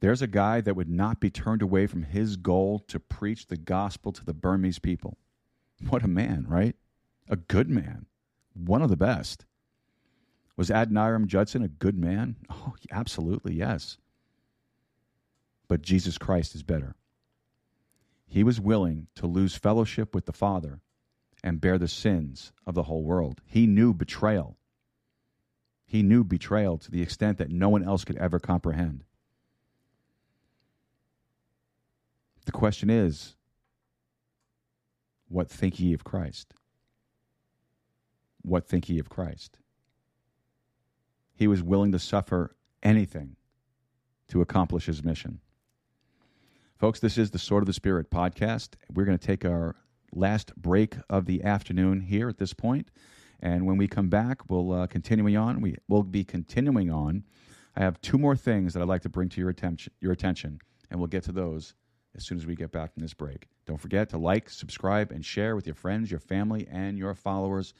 There's a guy that would not be turned away from his goal to preach the gospel to the Burmese people. What a man, right? A good man. One of the best. Was Adoniram Judson a good man? Oh, absolutely, yes. but Jesus Christ is better. He was willing to lose fellowship with the Father and bear the sins of the whole world. He knew betrayal. He knew betrayal to the extent that no one else could ever comprehend. The question is, what think ye of Christ? What think ye of Christ? He was willing to suffer anything to accomplish his mission. Folks, this is the Sword of the Spirit podcast. We're going to take our last break of the afternoon here at this point. And when we come back, we'll uh, on. We will be continuing on. I have two more things that I'd like to bring to your attention, your attention, and we'll get to those as soon as we get back from this break. Don't forget to like, subscribe, and share with your friends, your family, and your followers.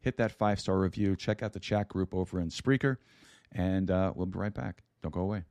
Hit that five star review. Check out the chat group over in Spreaker, and uh, we'll be right back. Don't go away.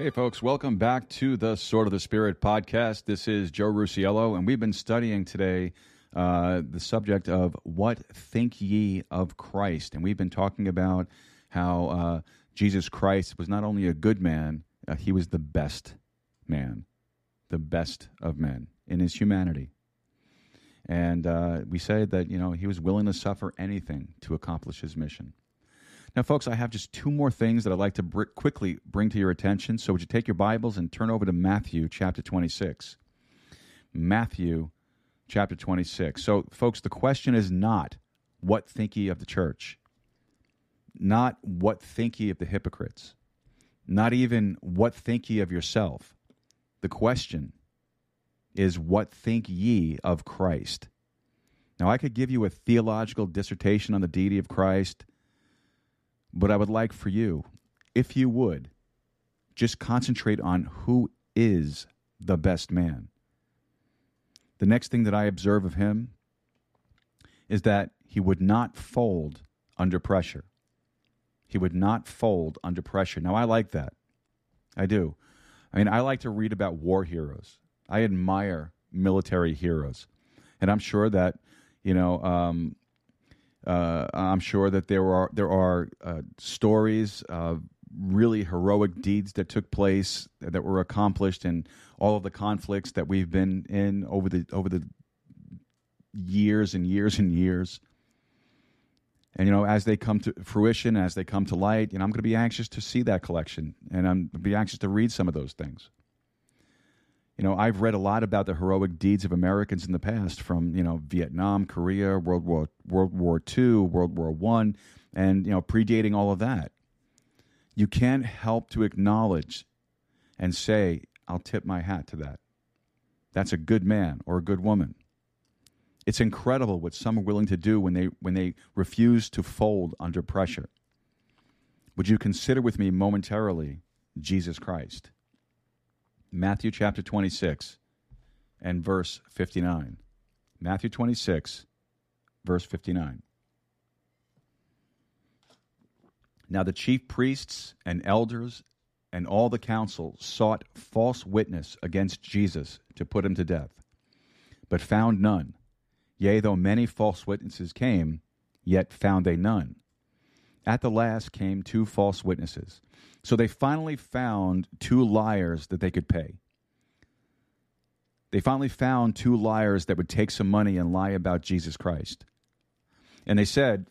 Hey, folks, welcome back to the Sword of the Spirit podcast. This is Joe Rusiello, and we've been studying today uh, the subject of what think ye of Christ. And we've been talking about how uh, Jesus Christ was not only a good man, uh, he was the best man, the best of men in his humanity. And uh, we say that, you know, he was willing to suffer anything to accomplish his mission. Now, folks, I have just two more things that I'd like to br- quickly bring to your attention. So, would you take your Bibles and turn over to Matthew chapter 26? Matthew chapter 26. So, folks, the question is not, what think ye of the church? Not, what think ye of the hypocrites? Not even, what think ye of yourself? The question is, what think ye of Christ? Now, I could give you a theological dissertation on the deity of Christ. But I would like for you, if you would, just concentrate on who is the best man. The next thing that I observe of him is that he would not fold under pressure. He would not fold under pressure. Now, I like that. I do. I mean, I like to read about war heroes. I admire military heroes. And I'm sure that, you know, um, uh, I'm sure that there are there are uh, stories of really heroic deeds that took place that were accomplished and all of the conflicts that we've been in over the over the years and years and years. And you know, as they come to fruition, as they come to light, you know, I'm going to be anxious to see that collection, and I'm be anxious to read some of those things. You know, I've read a lot about the heroic deeds of Americans in the past, from you know Vietnam, Korea, World War World War II, World War One, and you know predating all of that. You can't help to acknowledge and say, "I'll tip my hat to that." That's a good man or a good woman. It's incredible what some are willing to do when they, when they refuse to fold under pressure. Would you consider with me momentarily Jesus Christ? Matthew chapter 26 and verse 59. Matthew 26, verse 59. Now the chief priests and elders and all the council sought false witness against Jesus to put him to death, but found none. Yea, though many false witnesses came, yet found they none. At the last came two false witnesses. So they finally found two liars that they could pay. They finally found two liars that would take some money and lie about Jesus Christ. And they said,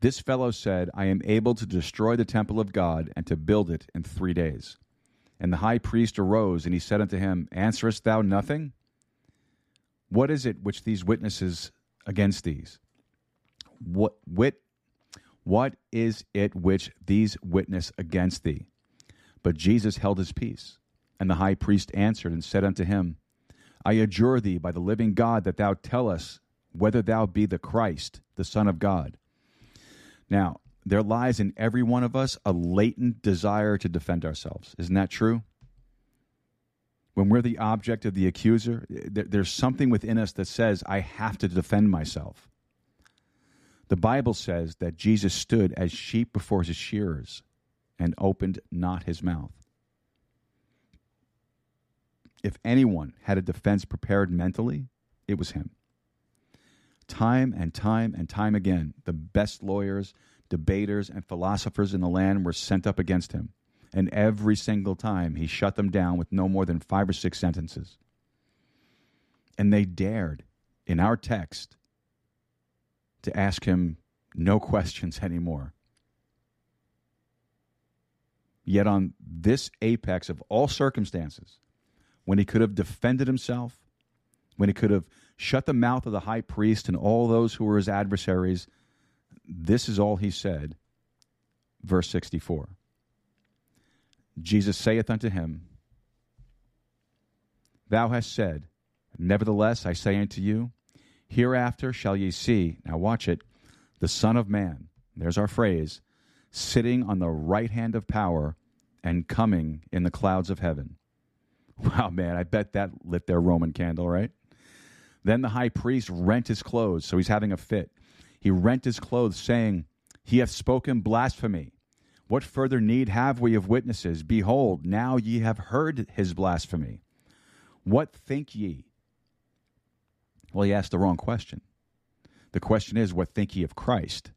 This fellow said, I am able to destroy the temple of God and to build it in three days. And the high priest arose, and he said unto him, Answerest thou nothing? What is it which these witnesses against these? What wit what is it which these witness against thee? But Jesus held his peace. And the high priest answered and said unto him, I adjure thee by the living God that thou tell us whether thou be the Christ, the Son of God. Now, there lies in every one of us a latent desire to defend ourselves. Isn't that true? When we're the object of the accuser, there's something within us that says, I have to defend myself. The Bible says that Jesus stood as sheep before his shearers and opened not his mouth. If anyone had a defense prepared mentally, it was him. Time and time and time again, the best lawyers, debaters, and philosophers in the land were sent up against him. And every single time, he shut them down with no more than five or six sentences. And they dared, in our text, to ask him no questions anymore. Yet, on this apex of all circumstances, when he could have defended himself, when he could have shut the mouth of the high priest and all those who were his adversaries, this is all he said. Verse 64 Jesus saith unto him, Thou hast said, Nevertheless, I say unto you, hereafter shall ye see, now watch it, the Son of Man, there's our phrase, sitting on the right hand of power and coming in the clouds of heaven. (laughs) Wow, man, I bet that lit their Roman candle, right? Then the high priest rent his clothes, so he's having a fit. He rent his clothes, saying, He hath spoken blasphemy. What further need have we of witnesses? Behold, now ye have heard his blasphemy. What think ye? Well, he asked the wrong question. The question is, What think ye of Christ?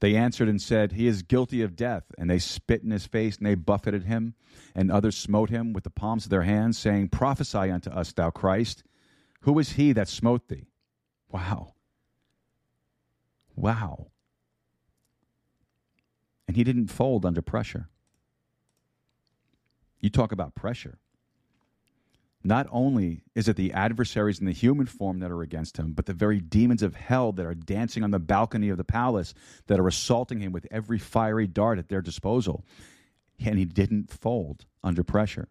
They answered and said, He is guilty of death. And they spit in his face, and they buffeted him. And others smote him with the palms of their hands, saying, Prophesy unto us, thou Christ. Who is he that smote thee? Wow. Wow. And he didn't fold under pressure. You talk about pressure. Not only is it the adversaries in the human form that are against him, but the very demons of hell that are dancing on the balcony of the palace that are assaulting him with every fiery dart at their disposal. And he didn't fold under pressure.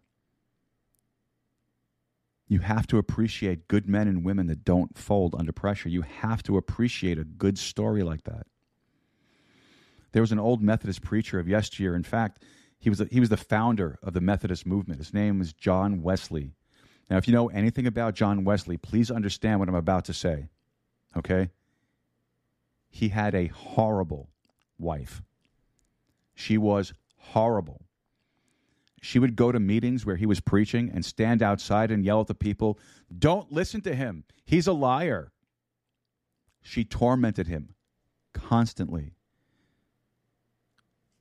You have to appreciate good men and women that don't fold under pressure. You have to appreciate a good story like that. There was an old Methodist preacher of yesteryear. In fact, he was, a, he was the founder of the Methodist movement. His name was John Wesley. Now, if you know anything about John Wesley, please understand what I'm about to say. Okay? He had a horrible wife. She was horrible. She would go to meetings where he was preaching and stand outside and yell at the people, Don't listen to him. He's a liar. She tormented him constantly.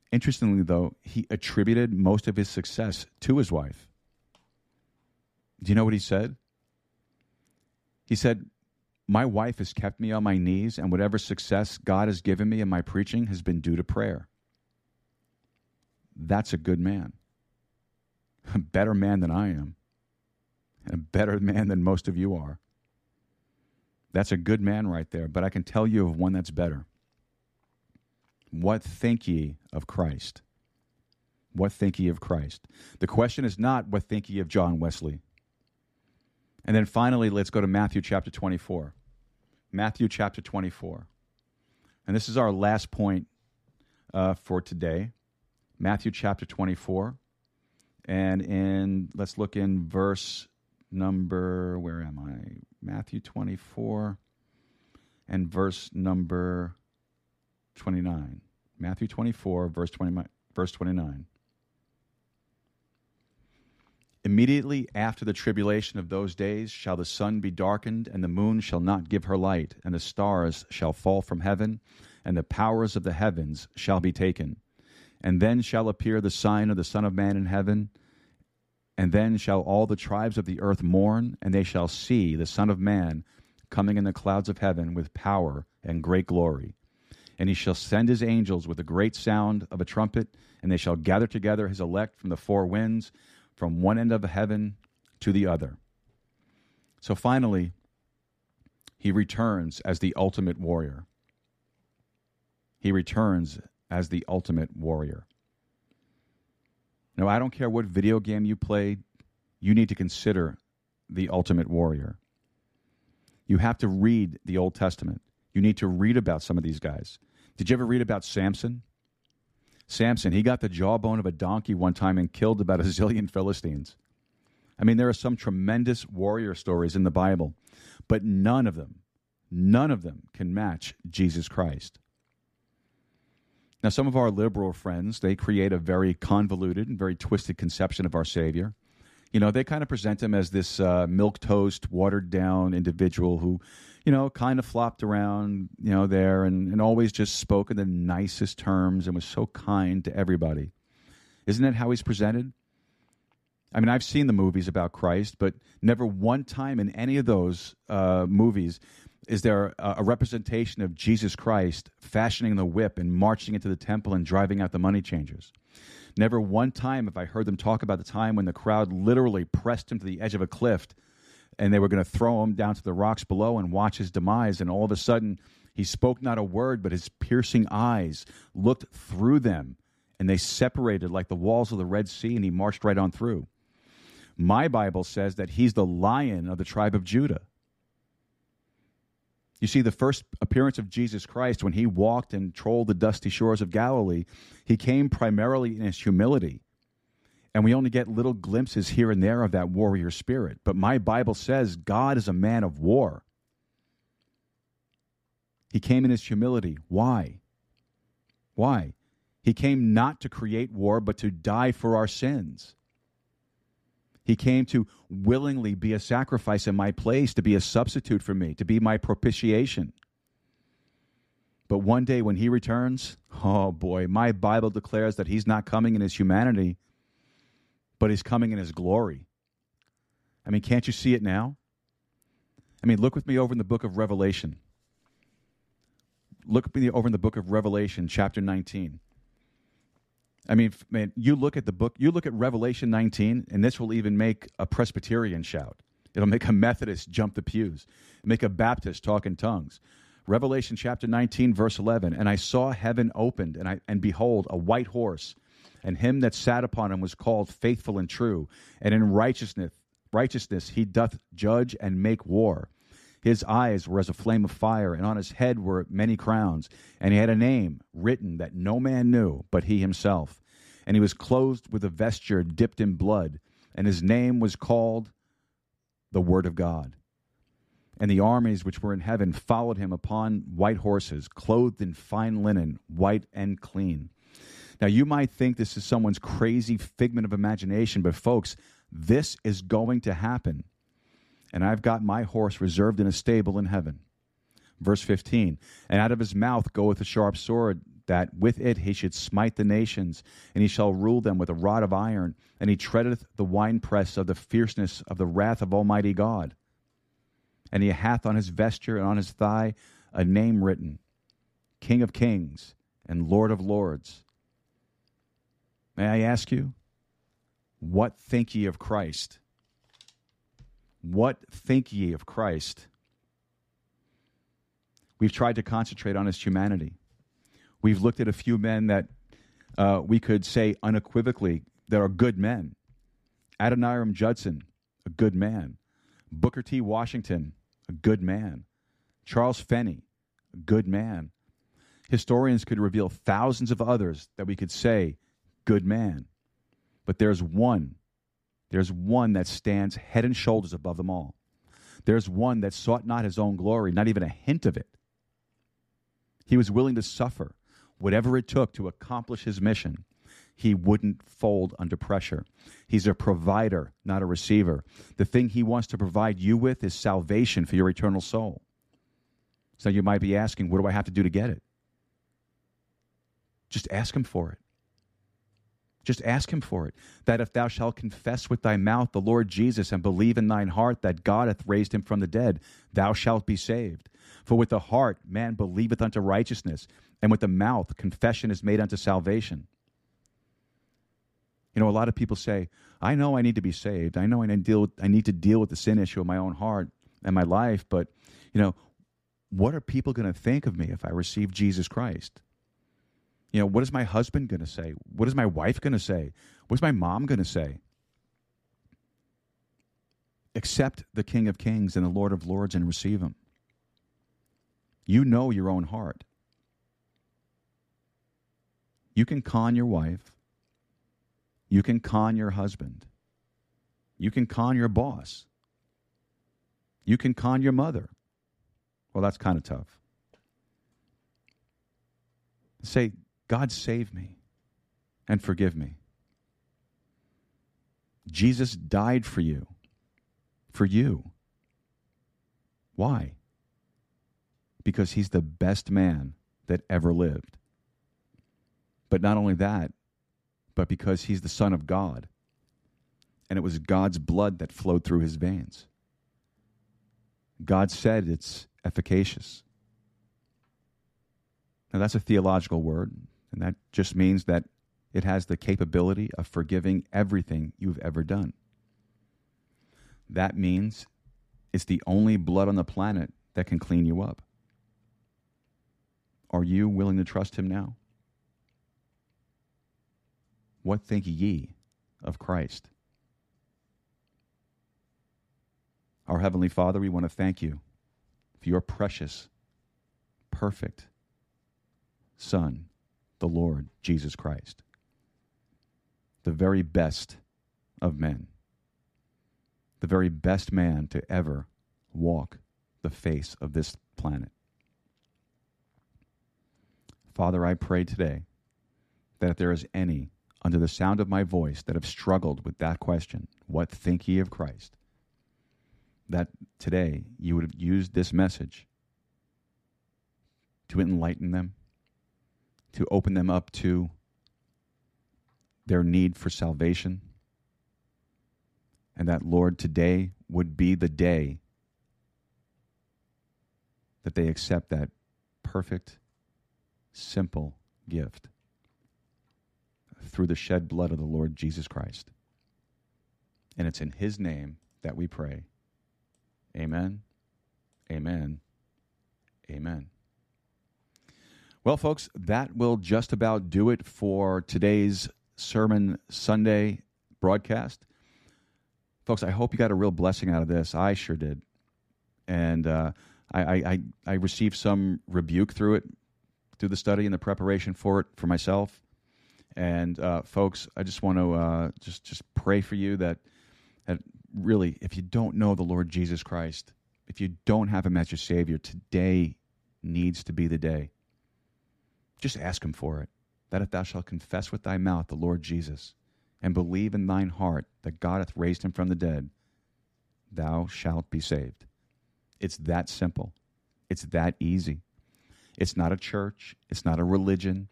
Interestingly, though, he attributed most of his success to his wife. Do you know what he said? He said, My wife has kept me on my knees, and whatever success God has given me in my preaching has been due to prayer. That's a good man. A better man than I am, and a better man than most of you are. That's a good man right there, but I can tell you of one that's better. What think ye of Christ? What think ye of Christ? The question is not, what think ye of John Wesley? And then finally, let's go to Matthew chapter 24. Matthew chapter 24. And this is our last point uh, for today. Matthew chapter 24. And in, let's look in verse number, where am I? Matthew 24 and verse number 29. Matthew 24, verse, 20, verse 29. Immediately after the tribulation of those days shall the sun be darkened, and the moon shall not give her light, and the stars shall fall from heaven, and the powers of the heavens shall be taken. And then shall appear the sign of the Son of Man in heaven. And then shall all the tribes of the earth mourn, and they shall see the Son of Man coming in the clouds of heaven with power and great glory. And he shall send his angels with a great sound of a trumpet, and they shall gather together his elect from the four winds from one end of heaven to the other. So finally, he returns as the ultimate warrior. He returns as the ultimate warrior. Now, I don't care what video game you play, you need to consider the ultimate warrior. You have to read the Old Testament. You need to read about some of these guys. Did you ever read about Samson? Samson, he got the jawbone of a donkey one time and killed about a (laughs) zillion Philistines. I mean, there are some tremendous warrior stories in the Bible, but none of them, none of them can match Jesus Christ. Now, some of our liberal friends, they create a very convoluted and very twisted conception of our Savior. You know, they kind of present him as this uh, milk toast, watered down individual who you know, kind of flopped around, you know, there and, and always just spoke in the nicest terms and was so kind to everybody. Isn't that how he's presented? I mean, I've seen the movies about Christ, but never one time in any of those uh, movies is there a, a, representation of Jesus Christ fashioning the whip and marching into the temple and driving out the money changers. Never one time have I heard them talk about the time when the crowd literally pressed him to the edge of a cliff and they were going to throw him down to the rocks below and watch his demise. And all of a sudden, he spoke not a word, but his piercing eyes looked through them, and they separated like the walls of the Red Sea, and he marched right on through. My Bible says that he's the lion of the tribe of Judah. You see, the first appearance of Jesus Christ, when he walked and trolled the dusty shores of Galilee, he came primarily in his humility and we only get little glimpses here and there of that warrior spirit. But my Bible says God is a man of war. He came in his humility. Why? Why? He came not to create war, but to die for our sins. He came to willingly be a sacrifice in my place, to be a substitute for me, to be my propitiation. But one day when he returns, oh boy, my Bible declares that he's not coming in his humanity, but he's coming in his glory. I mean, can't you see it now? I mean, look with me over in the book of Revelation. Look over in the book of Revelation, chapter 19. I mean, man, you look at the book, you look at Revelation 19, and this will even make a Presbyterian shout. It'll make a Methodist jump the pews, make a Baptist talk in tongues. Revelation chapter 19, verse 11. And I saw heaven opened, and, I, and behold, a white horse and him that sat upon him was called faithful and true, and in righteousness righteousness he doth judge and make war. His eyes were as a flame of fire, and on his head were many crowns, and he had a name written that no man knew but he himself. And he was clothed with a vesture dipped in blood, and his name was called the Word of God. And the armies which were in heaven followed him upon white horses, clothed in fine linen, white and clean. Now, you might think this is someone's crazy figment of imagination, but folks, this is going to happen. And I've got my horse reserved in a stable in heaven. Verse 15 And out of his mouth goeth a sharp sword, that with it he should smite the nations, and he shall rule them with a rod of iron, and he treadeth the winepress of the fierceness of the wrath of Almighty God. And he hath on his vesture and on his thigh a name written King of Kings and Lord of Lords. May I ask you, what think ye of Christ? What think ye of Christ? We've tried to concentrate on his humanity. We've looked at a few men that uh, we could say unequivocally that are good men. Adoniram Judson, a good man. Booker T. Washington, a good man. Charles Feeney, a good man. Historians could reveal thousands of others that we could say, good man. But there's one, there's one that stands head and shoulders above them all. There's one that sought not his own glory, not even a hint of it. He was willing to suffer whatever it took to accomplish his mission. He wouldn't fold under pressure. He's a provider, not a receiver. The thing he wants to provide you with is salvation for your eternal soul. So you might be asking, what do I have to do to get it? Just ask him for it. Just ask him for it. That if thou shalt confess with thy mouth the Lord Jesus and believe in thine heart that God hath raised him from the dead, thou shalt be saved. For with the heart man believeth unto righteousness, and with the mouth confession is made unto salvation. You know, a lot of people say, I know I need to be saved. I know I need to deal with, I need to deal with the sin issue in my own heart and my life, but you know, what are people going to think of me if I receive Jesus Christ? You know, what is my husband going to say? What is my wife going to say? What's my mom going to say? Accept the King of Kings and the Lord of Lords and receive him. You know your own heart. You can con your wife. You can con your husband. You can con your boss. You can con your mother. Well, that's kind of tough. Say, God, save me and forgive me. Jesus died for you. For you. Why? Because he's the best man that ever lived. But not only that, but because he's the Son of God. And it was God's blood that flowed through his veins. God said it's efficacious. Now, that's a theological word, and that just means that it has the capability of forgiving everything you've ever done. That means it's the only blood on the planet that can clean you up. Are you willing to trust him now? What think ye of Christ? Our Heavenly Father, we want to thank you for your precious, perfect Son, the Lord Jesus Christ, the very best of men, the very best man to ever walk the face of this planet. Father, I pray today that if there is any under the sound of my voice that have struggled with that question, what think ye of Christ? That today you would have used this message to enlighten them, to open them up to their need for salvation. And that, Lord, today would be the day that they accept that perfect, simple gift through the shed blood of the Lord Jesus Christ. And it's in His name that we pray. Amen. Amen. Amen. Well, folks, that will just about do it for today's Sermon Sunday broadcast. Folks, I hope you got a real blessing out of this. I sure did. And uh, I, I, I received some rebuke through it, through the study and the preparation for it for myself. And uh, folks, I just want to uh, just just pray for you that that really, if you don't know the Lord Jesus Christ, if you don't have Him as your Savior, today needs to be the day. Just ask Him for it. That if thou shalt confess with thy mouth the Lord Jesus, and believe in thine heart that God hath raised Him from the dead, thou shalt be saved. It's that simple. It's that easy. It's not a church. It's not a religion.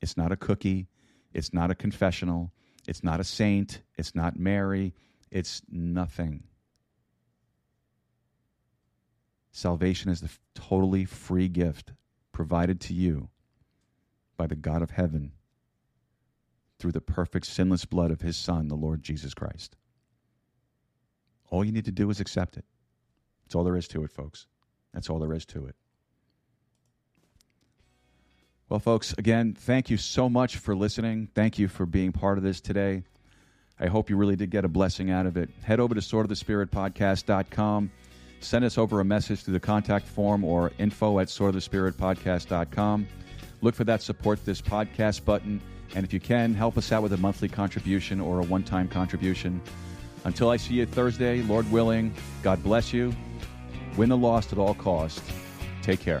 It's not a cookie. It's not a confessional. It's not a saint. It's not Mary. It's nothing. Salvation is the totally free gift provided to you by the God of heaven through the perfect sinless blood of his Son, the Lord Jesus Christ. All you need to do is accept it. That's all there is to it, folks. That's all there is to it. Well, folks, again, thank you so much for listening. Thank you for being part of this today. I hope you really did get a blessing out of it. Head over to swordofthespiritpodcast.com. send us over a message through the contact form or info at swordofthespiritpodcast.com. Look for that support this podcast button. And if you can, help us out with a monthly contribution or a one time contribution. Until I see you Thursday, Lord willing, God bless you. Win the lost at all costs. Take care.